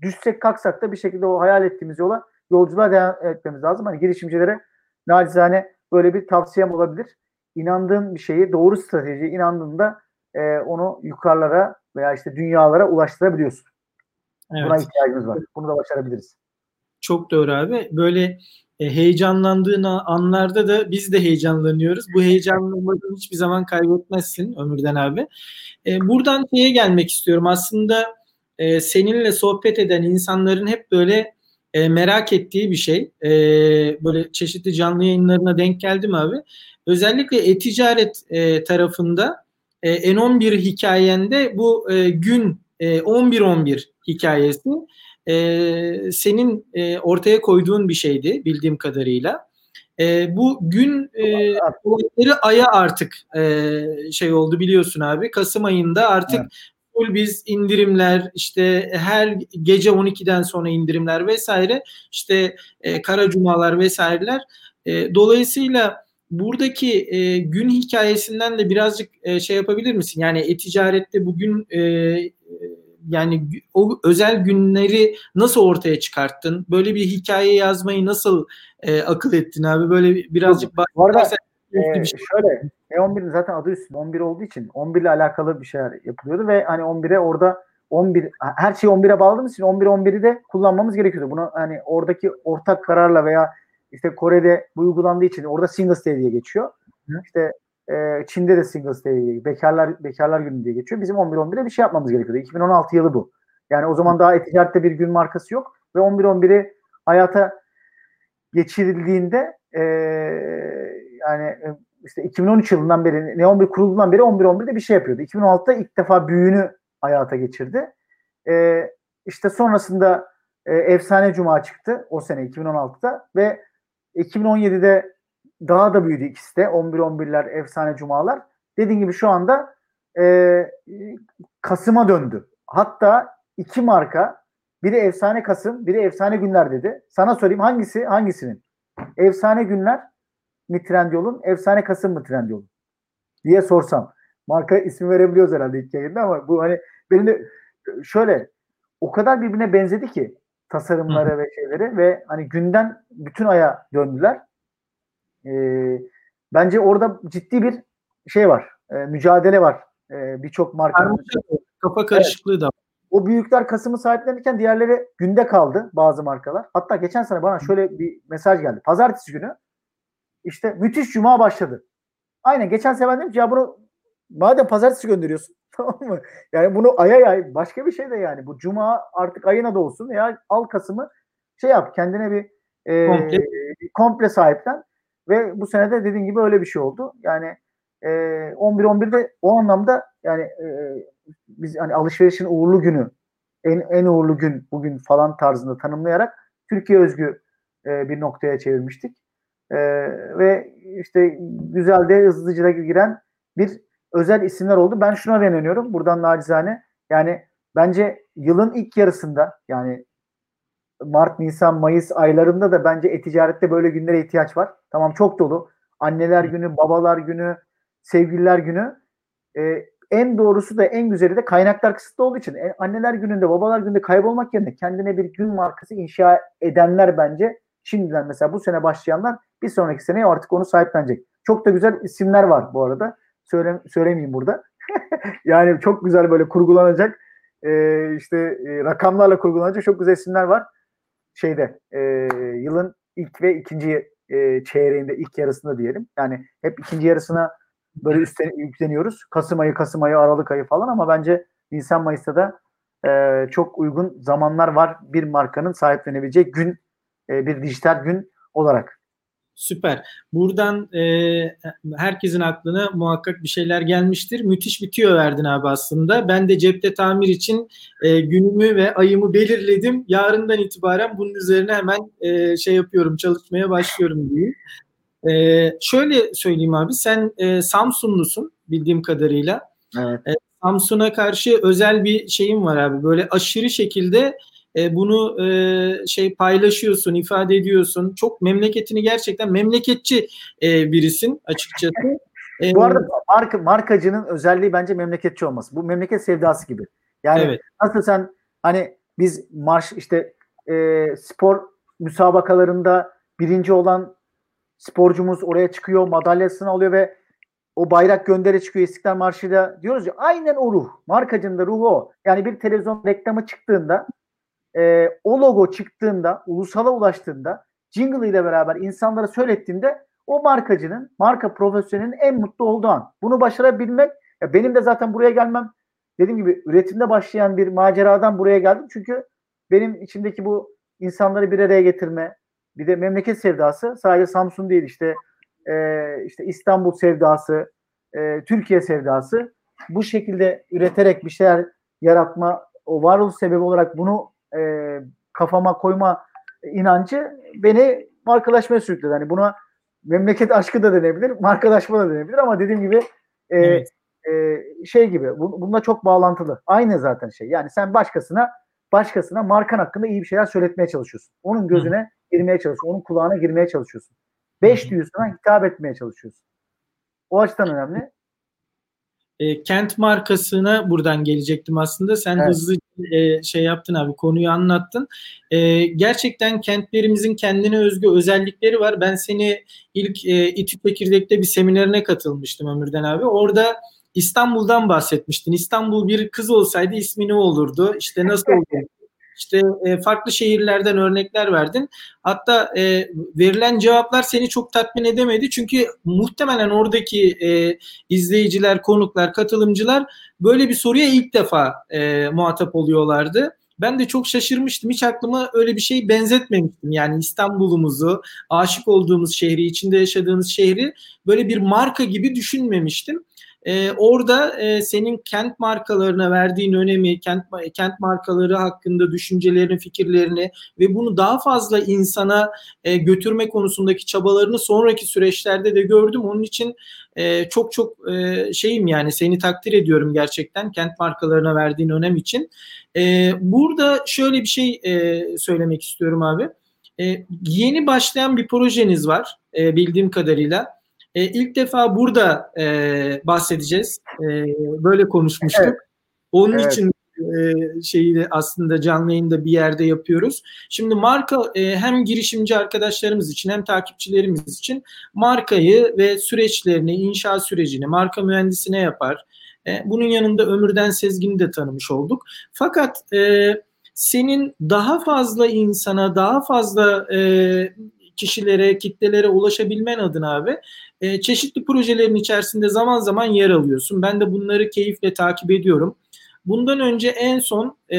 düşsek kalksak da bir şekilde o hayal ettiğimiz yola yolculuğa devam etmemiz lazım. Hani girişimcilere nacizane böyle bir tavsiyem olabilir. İnandığın bir şeyi, doğru stratejiye inandığında e, onu yukarılara veya işte dünyalara ulaştırabiliyorsun. Evet. Buna ihtiyacımız var. Bunu da başarabiliriz. Çok doğru abi. Böyle e, heyecanlandığın anlarda da biz de heyecanlanıyoruz. Bu heyecanlanmayı hiçbir zaman kaybetmezsin Ömürden abi. E, buradan şeye gelmek istiyorum. Aslında e, seninle sohbet eden insanların hep böyle merak ettiği bir şey. Böyle çeşitli canlı yayınlarına denk geldim abi. Özellikle e-ticaret tarafında e, N11 hikayende bu gün e, 11-11 hikayesi e, senin e, ortaya koyduğun bir şeydi bildiğim kadarıyla. E, bu gün e, olayları aya artık e, şey oldu biliyorsun abi. Kasım ayında artık evet. full biz indirimler işte her gece 12'den sonra indirimler vesaire işte e, kara cumalar vesaireler. E, dolayısıyla buradaki e, gün hikayesinden de birazcık e, şey yapabilir misin? Yani e-ticarette bugün e, yani o özel günleri nasıl ortaya çıkarttın? Böyle bir hikaye yazmayı nasıl e, akıl ettin abi? Böyle birazcık bak. Bu arada e, bir şey. şöyle E11'in zaten adı üstünde 11 olduğu için 11 ile alakalı bir şeyler yapılıyordu ve hani 11'e orada 11 her şeyi 11'e bağladığımız için 11 11'i de kullanmamız gerekiyordu. Bunu hani oradaki ortak kararla veya işte Kore'de bu uygulandığı için orada Singles Day diye geçiyor. Hı. İşte e, Çin'de de Singles Day, bekarlar bekarlar günü diye geçiyor. Bizim 11-11'e bir şey yapmamız gerekiyordu. 2016 yılı bu. Yani o zaman daha e-ticarette bir gün markası yok ve 11-11'i hayata geçirildiğinde e, yani e, işte 2013 yılından beri ne 11 kurulduğundan beri 11-11'de bir şey yapıyordu. 2016'da ilk defa büyüğünü hayata geçirdi. E, işte sonrasında e, Efsane Cuma çıktı o sene 2016'da ve 2017'de daha da büyüdü ikisi de. 11-11'ler, efsane cumalar. Dediğim gibi şu anda e, Kasım'a döndü. Hatta iki marka biri efsane Kasım, biri efsane günler dedi. Sana sorayım hangisi hangisinin? Efsane günler mi Trendyol'un, efsane Kasım mı Trendyol'un? diye sorsam. Marka ismi verebiliyoruz herhalde ilk yayında ama bu hani benim de şöyle o kadar birbirine benzedi ki tasarımları Hı. ve şeyleri ve hani günden bütün aya döndüler. E, bence orada ciddi bir şey var. E, mücadele var. E, Birçok marka. Kafa karışıklığı evet. da O büyükler Kasım'ı sahiplenirken diğerleri günde kaldı bazı markalar. Hatta geçen sene bana şöyle bir mesaj geldi. Pazartesi günü işte müthiş cuma başladı. Aynen geçen sene ben dedim ki ya bunu madem pazartesi gönderiyorsun tamam mı? Yani bunu aya yay başka bir şey de yani. Bu cuma artık ayına da olsun ya al Kasım'ı şey yap kendine bir e, komple. komple sahiplen. Ve bu senede dediğin gibi öyle bir şey oldu. Yani e, 11-11'de o anlamda yani e, biz hani alışverişin uğurlu günü en, en uğurlu gün bugün falan tarzında tanımlayarak Türkiye özgü e, bir noktaya çevirmiştik. E, ve işte güzel de hızlıca giren bir özel isimler oldu. Ben şuna inanıyorum buradan nacizane yani bence yılın ilk yarısında yani Mart, Nisan, Mayıs aylarında da bence e-ticarette böyle günlere ihtiyaç var. Tamam çok dolu. Anneler günü, babalar günü, sevgililer günü. Ee, en doğrusu da en güzeli de kaynaklar kısıtlı olduğu için e, anneler gününde, babalar gününde kaybolmak yerine kendine bir gün markası inşa edenler bence şimdiden mesela bu sene başlayanlar bir sonraki seneye artık onu sahiplenecek. Çok da güzel isimler var bu arada. Söyle, söylemeyeyim burada. yani çok güzel böyle kurgulanacak e, işte e, rakamlarla kurgulanacak çok güzel isimler var şeyde e, yılın ilk ve ikinci e, çeyreğinde ilk yarısında diyelim. Yani hep ikinci yarısına böyle üstten yükleniyoruz. Kasım ayı, Kasım ayı, Aralık ayı falan ama bence Nisan Mayıs'ta da e, çok uygun zamanlar var bir markanın sahiplenebileceği gün e, bir dijital gün olarak. Süper. Buradan e, herkesin aklına muhakkak bir şeyler gelmiştir. Müthiş bir tüyo verdin abi aslında. Ben de cepte tamir için e, günümü ve ayımı belirledim. Yarından itibaren bunun üzerine hemen e, şey yapıyorum, çalışmaya başlıyorum diye. E, şöyle söyleyeyim abi, sen e, Samsunlusun bildiğim kadarıyla. Evet. E, Samsun'a karşı özel bir şeyim var abi. Böyle aşırı şekilde e, bunu e, şey paylaşıyorsun, ifade ediyorsun. Çok memleketini gerçekten memleketçi e, birisin açıkçası. E, Bu arada marka, markacının özelliği bence memleketçi olması. Bu memleket sevdası gibi. Yani evet. nasıl sen hani biz marş işte e, spor müsabakalarında birinci olan sporcumuz oraya çıkıyor, madalyasını alıyor ve o bayrak göndere çıkıyor İstiklal Marşı'yla diyoruz ya aynen o ruh. Markacının da ruhu o. Yani bir televizyon reklamı çıktığında e, o logo çıktığında, ulusala ulaştığında jingle ile beraber insanlara söylettiğinde o markacının, marka profesyonelinin en mutlu olduğu an. Bunu başarabilmek, ya benim de zaten buraya gelmem dediğim gibi üretimde başlayan bir maceradan buraya geldim. Çünkü benim içimdeki bu insanları bir araya getirme, bir de memleket sevdası sadece Samsun değil işte e, işte İstanbul sevdası, e, Türkiye sevdası bu şekilde üreterek bir şeyler yaratma, o varoluş sebebi olarak bunu e, kafama koyma inancı beni markalaşmaya sürükledi. Yani buna memleket aşkı da denebilir, markalaşma da denebilir ama dediğim gibi e, evet. e, şey gibi bu, bununla çok bağlantılı. Aynı zaten şey. Yani sen başkasına başkasına markan hakkında iyi bir şeyler söyletmeye çalışıyorsun. Onun gözüne Hı. girmeye çalışıyorsun. Onun kulağına girmeye çalışıyorsun. Beş duyusuna hitap etmeye çalışıyorsun. O açıdan önemli. E, kent markasına buradan gelecektim aslında. Sen evet. hızlı e, şey yaptın abi konuyu anlattın. E, gerçekten kentlerimizin kendine özgü özellikleri var. Ben seni ilk e, İTÜ Tekirdek'te bir seminerine katılmıştım Ömürden abi. Orada İstanbul'dan bahsetmiştin. İstanbul bir kız olsaydı ismi ne olurdu? İşte nasıl olurdu? İşte e, farklı şehirlerden örnekler verdin. Hatta e, verilen cevaplar seni çok tatmin edemedi. Çünkü muhtemelen oradaki e, izleyiciler, konuklar, katılımcılar böyle bir soruya ilk defa e, muhatap oluyorlardı. Ben de çok şaşırmıştım. Hiç aklıma öyle bir şey benzetmemiştim. Yani İstanbul'umuzu, aşık olduğumuz şehri, içinde yaşadığımız şehri böyle bir marka gibi düşünmemiştim. E, orada e, senin kent markalarına verdiğin önemi, kent kent markaları hakkında düşüncelerini, fikirlerini ve bunu daha fazla insana e, götürme konusundaki çabalarını sonraki süreçlerde de gördüm. Onun için e, çok çok e, şeyim yani seni takdir ediyorum gerçekten kent markalarına verdiğin önem için. E, burada şöyle bir şey e, söylemek istiyorum abi. E, yeni başlayan bir projeniz var e, bildiğim kadarıyla. E, ilk defa burada e, bahsedeceğiz. E, böyle konuşmuştuk. Evet. Onun evet. için e, şeyi de aslında canlı yayında bir yerde yapıyoruz. Şimdi marka e, hem girişimci arkadaşlarımız için hem takipçilerimiz için markayı ve süreçlerini, inşa sürecini marka mühendisine yapar. E, bunun yanında Ömürden Sezgin'i de tanımış olduk. Fakat e, senin daha fazla insana, daha fazla e, kişilere, kitlelere ulaşabilmen adına abi e, çeşitli projelerin içerisinde zaman zaman yer alıyorsun. Ben de bunları keyifle takip ediyorum. Bundan önce en son e,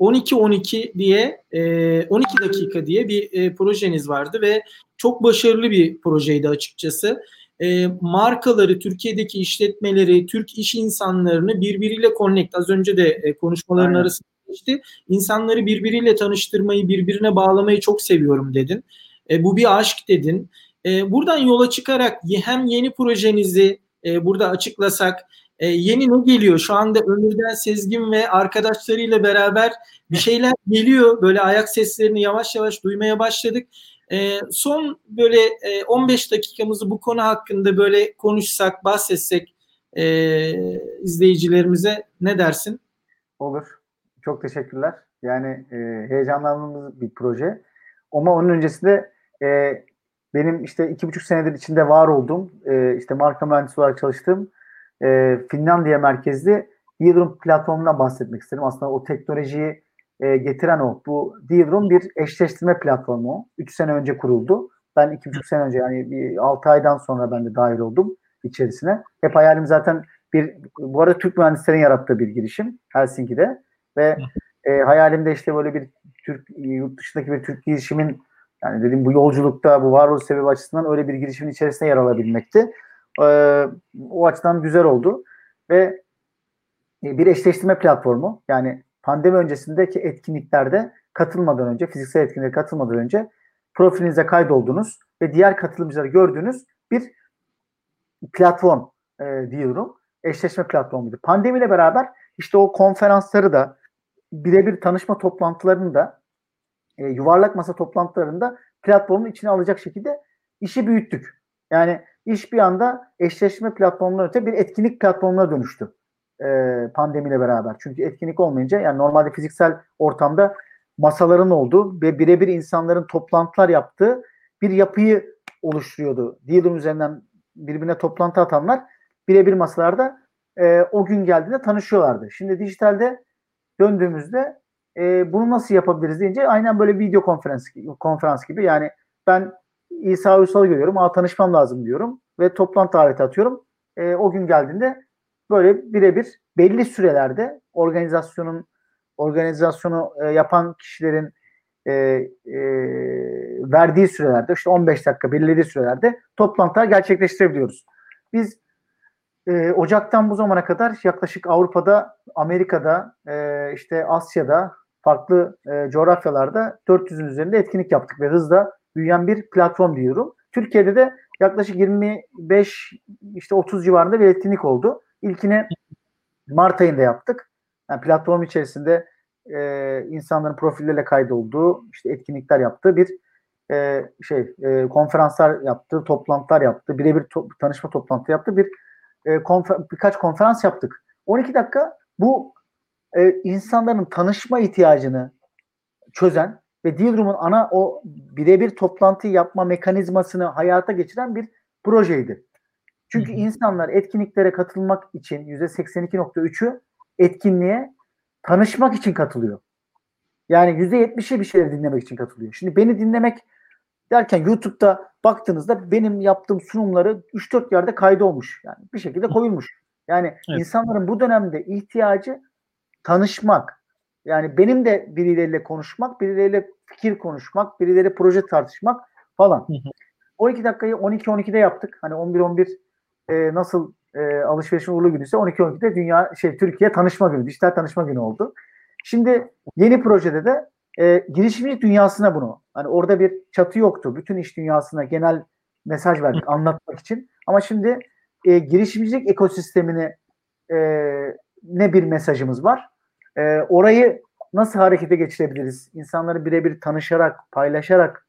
12-12 diye e, 12 dakika diye bir e, projeniz vardı ve çok başarılı bir projeydi açıkçası. E, markaları, Türkiye'deki işletmeleri, Türk iş insanlarını birbiriyle connect. Az önce de e, konuşmaların Aynen. arasında geçti. İnsanları birbiriyle tanıştırmayı, birbirine bağlamayı çok seviyorum dedin. E, bu bir aşk dedin. E, buradan yola çıkarak hem yeni projenizi e, burada açıklasak, e, yeni ne geliyor? Şu anda Ömürden Sezgin ve arkadaşlarıyla beraber bir şeyler geliyor. Böyle ayak seslerini yavaş yavaş duymaya başladık. E, son böyle e, 15 dakikamızı bu konu hakkında böyle konuşsak, bahsetsek e, izleyicilerimize ne dersin? Olur. Çok teşekkürler. Yani e, heyecanlandığımız bir proje. Ama onun öncesinde e, benim işte iki buçuk senedir içinde var olduğum, e, işte marka mühendisi olarak çalıştığım e, Finlandiya merkezli Dealroom platformundan bahsetmek isterim. Aslında o teknolojiyi e, getiren o. Bu Dealroom bir eşleştirme platformu. Üç sene önce kuruldu. Ben iki buçuk sene önce yani bir altı aydan sonra ben de dahil oldum içerisine. Hep hayalim zaten bir, bu arada Türk mühendislerin yarattığı bir girişim Helsinki'de ve e, hayalimde işte böyle bir Türk yurt dışındaki bir Türk girişimin yani dedim bu yolculukta bu varoluş sebebi açısından öyle bir girişimin içerisinde yer alabilmekti. Ee, o açıdan güzel oldu ve e, bir eşleştirme platformu yani pandemi öncesindeki etkinliklerde katılmadan önce fiziksel etkinliklere katılmadan önce profilinize kaydoldunuz ve diğer katılımcıları gördüğünüz bir platform e, diyorum. Eşleşme platformuydu. Pandemiyle beraber işte o konferansları da birebir tanışma toplantılarını da e, yuvarlak masa toplantılarında platformun içine alacak şekilde işi büyüttük. Yani iş bir anda eşleşme platformundan öte bir etkinlik platformuna dönüştü e, pandemiyle beraber. Çünkü etkinlik olmayınca yani normalde fiziksel ortamda masaların olduğu ve birebir insanların toplantılar yaptığı bir yapıyı oluşturuyordu. Deal'ın üzerinden birbirine toplantı atanlar birebir masalarda e, o gün geldiğinde tanışıyorlardı. Şimdi dijitalde döndüğümüzde e, bunu nasıl yapabiliriz deyince aynen böyle video konferans konferans gibi yani ben İsa Uysal'ı görüyorum. Aa tanışmam lazım diyorum ve toplantı daveti atıyorum. E, o gün geldiğinde böyle birebir belli sürelerde organizasyonun organizasyonu e, yapan kişilerin e, e, verdiği sürelerde işte 15 dakika belirlediği sürelerde toplantılar gerçekleştirebiliyoruz. Biz e, Ocak'tan bu zamana kadar yaklaşık Avrupa'da, Amerika'da, e, işte Asya'da, farklı e, coğrafyalarda 400'ün üzerinde etkinlik yaptık ve hızla büyüyen bir platform diyorum. Türkiye'de de yaklaşık 25 işte 30 civarında bir etkinlik oldu. İlkini Mart ayında yaptık. Yani platform içerisinde e, insanların profilleriyle kaydolduğu işte etkinlikler yaptığı bir e, şey e, konferanslar yaptı, toplantılar yaptı, birebir to- tanışma toplantı yaptı, bir e, konfer- birkaç konferans yaptık. 12 dakika bu e, insanların tanışma ihtiyacını çözen ve Dealroom'un ana o birebir toplantı yapma mekanizmasını hayata geçiren bir projeydi. Çünkü hı hı. insanlar etkinliklere katılmak için %82.3'ü etkinliğe tanışmak için katılıyor. Yani %70'i bir şeyleri dinlemek için katılıyor. Şimdi beni dinlemek derken YouTube'da baktığınızda benim yaptığım sunumları 3-4 yerde kaydı olmuş. Yani bir şekilde koyulmuş. Yani evet. insanların bu dönemde ihtiyacı tanışmak. Yani benim de birileriyle konuşmak, birileriyle fikir konuşmak, birileri proje tartışmak falan. Hı. 12 dakikayı 12-12'de yaptık. Hani 11-11 e, nasıl e, alışverişin uğurlu günü ise 12-12'de dünya şey Türkiye tanışma günü, dijital tanışma günü oldu. Şimdi yeni projede de e, girişimcilik dünyasına bunu. Hani orada bir çatı yoktu. Bütün iş dünyasına genel mesaj verdik anlatmak için. Ama şimdi e, girişimcilik ekosistemini e, ne bir mesajımız var. E, orayı nasıl harekete geçirebiliriz? İnsanları birebir tanışarak, paylaşarak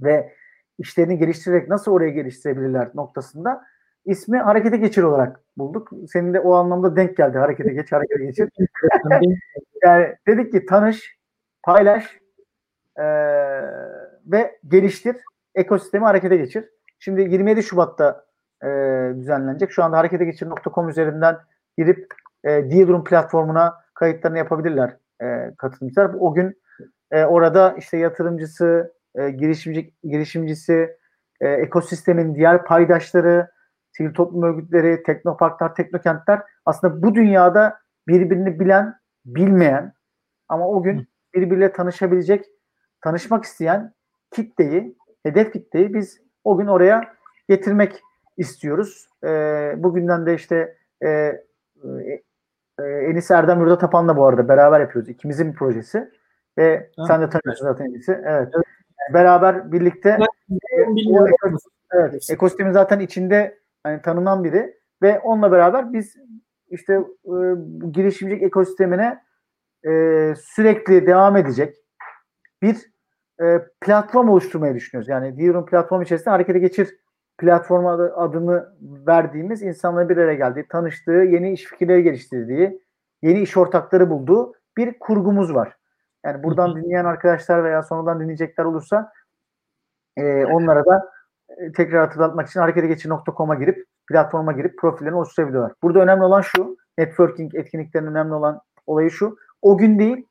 ve işlerini geliştirerek nasıl oraya geliştirebilirler noktasında ismi harekete geçir olarak bulduk. Senin de o anlamda denk geldi. Harekete geç, harekete geçir. yani dedik ki tanış, paylaş e, ve geliştir. Ekosistemi harekete geçir. Şimdi 27 Şubat'ta e, düzenlenecek. Şu anda harekete geçir.com üzerinden girip e, Dealroom platformuna kayıtlarını yapabilirler e, katılımcılar. O gün e, orada işte yatırımcısı, e, girişimci, girişimcisi, e, ekosistemin diğer paydaşları, sivil toplum örgütleri, teknoparklar, teknokentler aslında bu dünyada birbirini bilen, bilmeyen ama o gün birbiriyle tanışabilecek, tanışmak isteyen kitleyi, hedef kitleyi biz o gün oraya getirmek istiyoruz. E, bugünden de işte e, e, Enis Erdem Yurda Tapan'la bu arada beraber yapıyoruz. İkimizin bir projesi. Ve ha, sen de tanıyorsun zaten Enis'i. Evet. evet. Beraber birlikte e, o, evet, ekosistemin zaten içinde hani tanınan biri ve onunla beraber biz işte e, girişimcilik ekosistemine e, sürekli devam edecek bir e, platform oluşturmayı düşünüyoruz. Yani Diyorum platform içerisinde harekete geçir platform adı, adını verdiğimiz insanların bir araya geldiği, tanıştığı, yeni iş fikirleri geliştirdiği, yeni iş ortakları bulduğu bir kurgumuz var. Yani buradan dinleyen arkadaşlar veya sonradan dinleyecekler olursa e, onlara da e, tekrar hatırlatmak için harekete geçir.com'a girip platforma girip profillerini oluşturabiliyorlar. Burada önemli olan şu, networking etkinliklerinin önemli olan olayı şu. O gün değil,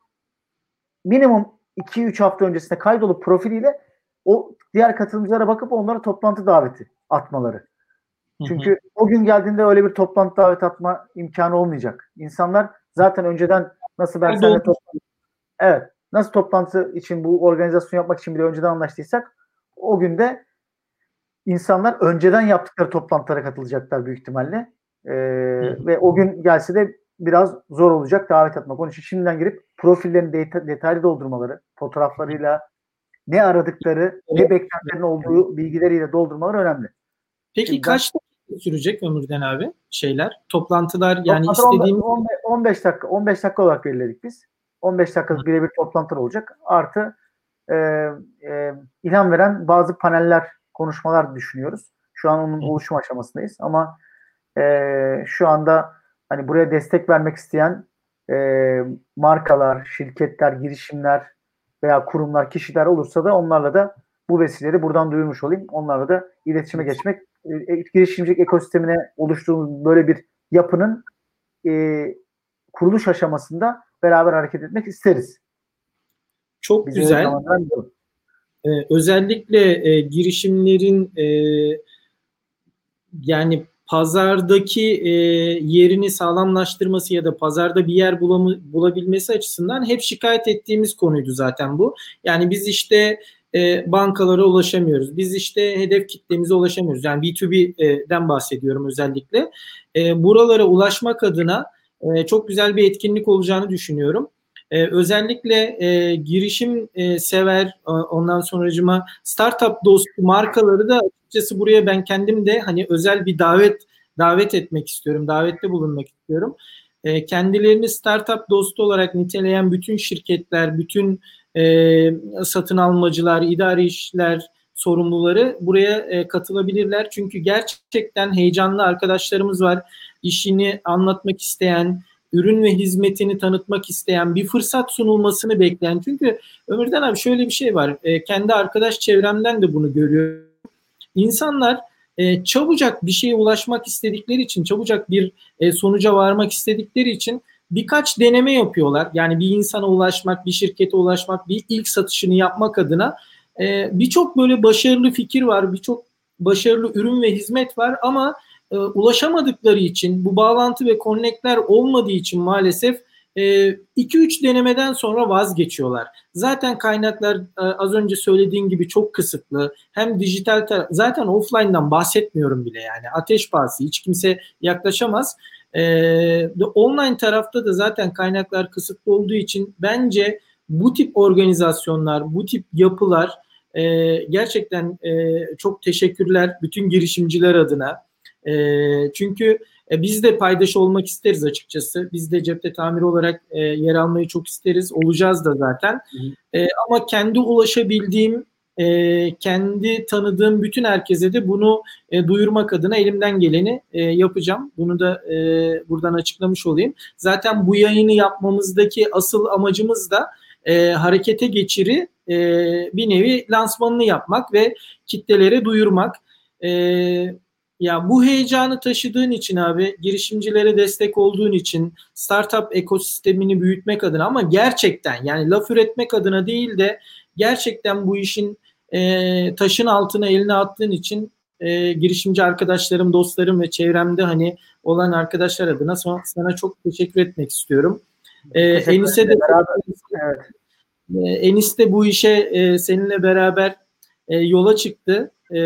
minimum 2-3 hafta öncesinde kaydolup profiliyle o diğer katılımcılara bakıp onlara toplantı daveti atmaları. Çünkü hı hı. o gün geldiğinde öyle bir toplantı davet atma imkanı olmayacak. İnsanlar zaten önceden nasıl ben seninle toplantı Evet. Nasıl toplantı için bu organizasyon yapmak için bile önceden anlaştıysak o günde insanlar önceden yaptıkları toplantılara katılacaklar büyük ihtimalle. Ee, ve o gün gelse de biraz zor olacak davet etmek. Onun için şimdiden girip profillerini deta- detaylı doldurmaları, fotoğraflarıyla ne aradıkları, ne beklentilerin olduğu bilgileriyle doldurmaları önemli. Peki Şimdi kaç dakika sürecek Ömürden abi şeyler? Toplantılar yani istediğim 15, 15 dakika 15 dakika olarak belirledik biz. 15 dakikalık birebir toplantılar olacak. Artı e, e, ilham veren bazı paneller konuşmalar düşünüyoruz. Şu an onun oluşum aşamasındayız ama e, şu anda hani buraya destek vermek isteyen e, markalar, şirketler, girişimler veya kurumlar, kişiler olursa da onlarla da bu vesileleri buradan duyurmuş olayım. Onlarla da iletişime geçmek, e, girişimcilik ekosistemine oluşturduğumuz böyle bir yapının e, kuruluş aşamasında beraber hareket etmek isteriz. Çok Bize güzel. Ee, özellikle e, girişimlerin e, yani pazardaki e, yerini sağlamlaştırması ya da pazarda bir yer bulamı, bulabilmesi açısından hep şikayet ettiğimiz konuydu zaten bu. Yani biz işte e, bankalara ulaşamıyoruz. Biz işte hedef kitlemize ulaşamıyoruz. Yani B2B'den bahsediyorum özellikle. E, buralara ulaşmak adına e, çok güzel bir etkinlik olacağını düşünüyorum. E, özellikle e, girişim e, sever e, ondan sonracıma startup dostu markaları da açıkçası buraya ben kendim de hani özel bir davet davet etmek istiyorum. Davette bulunmak istiyorum. E, kendilerini startup dostu olarak niteleyen bütün şirketler, bütün e, satın almacılar, idari işler sorumluları buraya e, katılabilirler. Çünkü gerçekten heyecanlı arkadaşlarımız var. İşini anlatmak isteyen, ürün ve hizmetini tanıtmak isteyen, bir fırsat sunulmasını bekleyen. Çünkü Ömürden abi şöyle bir şey var. E, kendi arkadaş çevremden de bunu görüyorum. İnsanlar e, çabucak bir şeye ulaşmak istedikleri için, çabucak bir e, sonuca varmak istedikleri için birkaç deneme yapıyorlar. Yani bir insana ulaşmak, bir şirkete ulaşmak, bir ilk satışını yapmak adına e, birçok böyle başarılı fikir var, birçok başarılı ürün ve hizmet var ama e, ulaşamadıkları için, bu bağlantı ve konnekler olmadığı için maalesef 2-3 e, denemeden sonra vazgeçiyorlar. Zaten kaynaklar e, az önce söylediğin gibi çok kısıtlı. Hem dijital taraf, zaten offline'dan bahsetmiyorum bile yani. Ateş pahası hiç kimse yaklaşamaz. Ee, online tarafta da zaten kaynaklar kısıtlı olduğu için bence bu tip organizasyonlar, bu tip yapılar e, gerçekten e, çok teşekkürler bütün girişimciler adına. E, çünkü e, biz de paydaş olmak isteriz açıkçası. Biz de cepte tamir olarak e, yer almayı çok isteriz. Olacağız da zaten. E, ama kendi ulaşabildiğim e, kendi tanıdığım bütün herkese de bunu e, duyurmak adına elimden geleni e, yapacağım. Bunu da e, buradan açıklamış olayım. Zaten bu yayını yapmamızdaki asıl amacımız da e, harekete geçiri e, bir nevi lansmanını yapmak ve kitlelere duyurmak. E, ya bu heyecanı taşıdığın için abi, girişimcilere destek olduğun için, startup ekosistemini büyütmek adına ama gerçekten yani laf üretmek adına değil de gerçekten bu işin e, taşın altına eline attığın için e, girişimci arkadaşlarım, dostlarım ve çevremde hani olan arkadaşlar adına sana, sana çok teşekkür etmek istiyorum. E, Enis'e de beraber, evet. e, Enis de bu işe e, seninle beraber e, yola çıktı. E,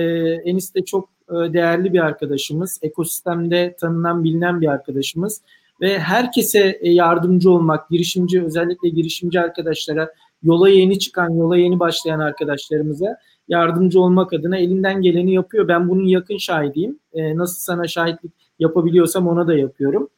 Enis de çok değerli bir arkadaşımız. Ekosistemde tanınan, bilinen bir arkadaşımız. Ve herkese e, yardımcı olmak, girişimci, özellikle girişimci arkadaşlara yola yeni çıkan, yola yeni başlayan arkadaşlarımıza yardımcı olmak adına elinden geleni yapıyor. Ben bunun yakın şahidiyim. E, nasıl sana şahitlik yapabiliyorsam ona da yapıyorum.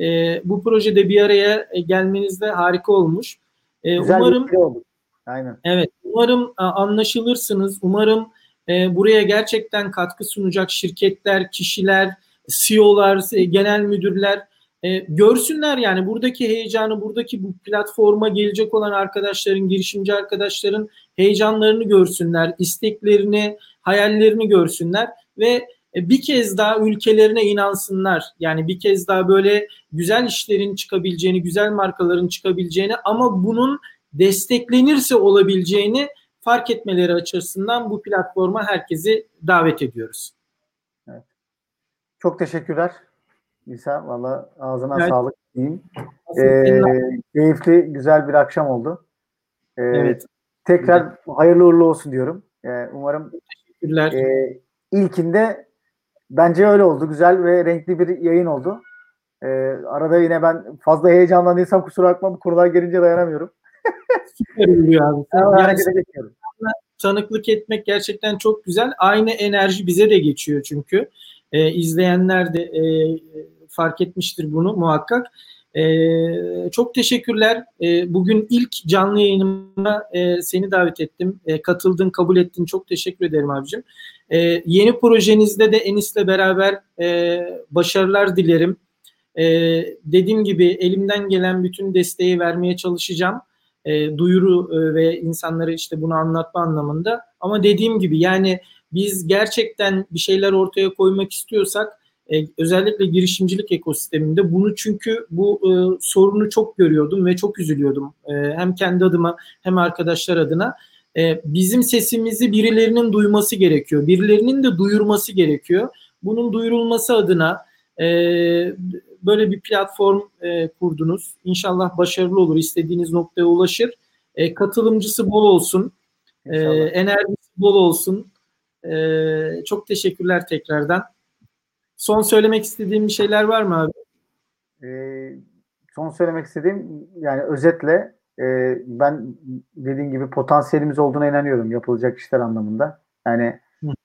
E, bu projede bir araya e, gelmenizde harika olmuş. E, Güzel umarım bir oldu. Aynen. Evet, umarım anlaşılırsınız. Umarım e, buraya gerçekten katkı sunacak şirketler, kişiler, CEO'lar, genel müdürler e, görsünler yani buradaki heyecanı, buradaki bu platforma gelecek olan arkadaşların, girişimci arkadaşların heyecanlarını görsünler, isteklerini, hayallerini görsünler ve e, bir kez daha ülkelerine inansınlar. Yani bir kez daha böyle güzel işlerin çıkabileceğini, güzel markaların çıkabileceğini ama bunun desteklenirse olabileceğini fark etmeleri açısından bu platforma herkesi davet ediyoruz. Evet. Çok teşekkürler. İsa valla ağzına evet. sağlık diyeyim. Ee, keyifli, güzel bir akşam oldu. Ee, evet. Tekrar evet. hayırlı uğurlu olsun diyorum. Ee, umarım Teşekkürler. E, ilkinde bence öyle oldu. Güzel ve renkli bir yayın oldu. Ee, arada yine ben fazla heyecanlandıysam kusura bakma bu konular gelince dayanamıyorum. Süper oluyor abi. yani, tanıklık etmek gerçekten çok güzel. Aynı enerji bize de geçiyor çünkü. Ee, izleyenler de e, fark etmiştir bunu muhakkak. Ee, çok teşekkürler. Ee, bugün ilk canlı yayınıma e, seni davet ettim. E, katıldın, kabul ettin. Çok teşekkür ederim abicim. E, yeni projenizde de Enis'le beraber e, başarılar dilerim. E, dediğim gibi elimden gelen bütün desteği vermeye çalışacağım. E, duyuru e, ve insanlara işte bunu anlatma anlamında. Ama dediğim gibi yani biz gerçekten bir şeyler ortaya koymak istiyorsak e, özellikle girişimcilik ekosisteminde bunu çünkü bu e, sorunu çok görüyordum ve çok üzülüyordum. E, hem kendi adıma hem arkadaşlar adına. E, bizim sesimizi birilerinin duyması gerekiyor. Birilerinin de duyurması gerekiyor. Bunun duyurulması adına e, böyle bir platform e, kurdunuz. İnşallah başarılı olur. istediğiniz noktaya ulaşır. E, katılımcısı bol olsun. E, enerjisi bol olsun. E, çok teşekkürler tekrardan. Son söylemek istediğim bir şeyler var mı abi? E, son söylemek istediğim yani özetle e, ben dediğim gibi potansiyelimiz olduğuna inanıyorum yapılacak işler anlamında. Yani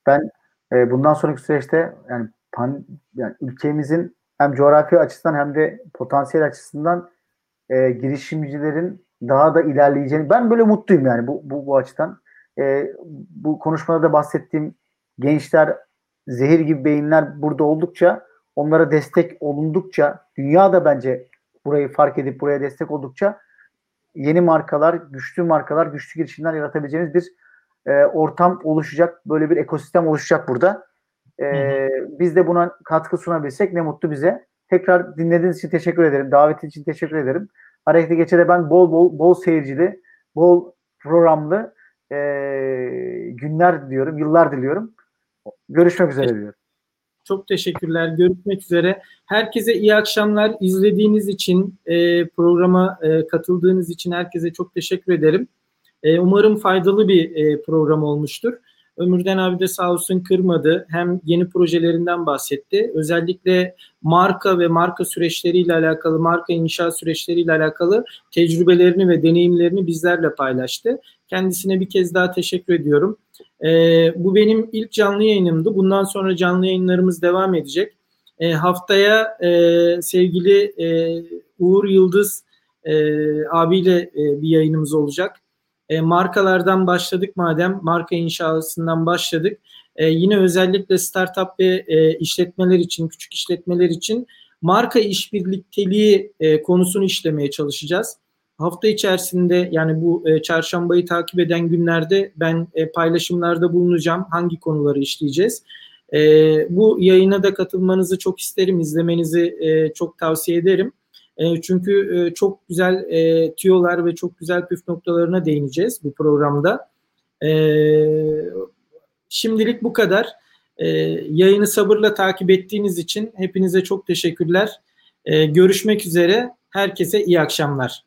ben e, bundan sonraki süreçte yani, pan, yani ülkemizin hem coğrafi açısından hem de potansiyel açısından e, girişimcilerin daha da ilerleyeceğini ben böyle mutluyum yani bu bu, bu açıdan. E, bu konuşmada da bahsettiğim gençler zehir gibi beyinler burada oldukça onlara destek olundukça dünya da bence burayı fark edip buraya destek oldukça yeni markalar, güçlü markalar, güçlü girişimler yaratabileceğimiz bir e, ortam oluşacak. Böyle bir ekosistem oluşacak burada. E, Biz de buna katkı sunabilsek ne mutlu bize. Tekrar dinlediğiniz için teşekkür ederim. Davet için teşekkür ederim. Harekete geçede ben bol bol bol seyircili, bol programlı e, günler diliyorum, yıllar diliyorum. Görüşmek üzere diyorum. Çok teşekkürler. Görüşmek üzere. Herkese iyi akşamlar. İzlediğiniz için, e, programa e, katıldığınız için herkese çok teşekkür ederim. E, umarım faydalı bir e, program olmuştur. Ömürden abi de sağ olsun kırmadı. Hem yeni projelerinden bahsetti. Özellikle marka ve marka süreçleriyle alakalı, marka inşa süreçleriyle alakalı tecrübelerini ve deneyimlerini bizlerle paylaştı. Kendisine bir kez daha teşekkür ediyorum. E, bu benim ilk canlı yayınımdı. Bundan sonra canlı yayınlarımız devam edecek. E, haftaya e, sevgili e, Uğur Yıldız e, abiyle e, bir yayınımız olacak. E, markalardan başladık madem, marka inşasından başladık. E, yine özellikle startup ve e, işletmeler için, küçük işletmeler için marka işbirlikteliği e, konusunu işlemeye çalışacağız hafta içerisinde yani bu e, çarşambayı takip eden günlerde ben e, paylaşımlarda bulunacağım. Hangi konuları işleyeceğiz? E, bu yayına da katılmanızı çok isterim. izlemenizi e, çok tavsiye ederim. E, çünkü e, çok güzel e, tüyolar ve çok güzel püf noktalarına değineceğiz bu programda. E, şimdilik bu kadar. Yayını sabırla takip ettiğiniz için hepinize çok teşekkürler. Görüşmek üzere. Herkese iyi akşamlar.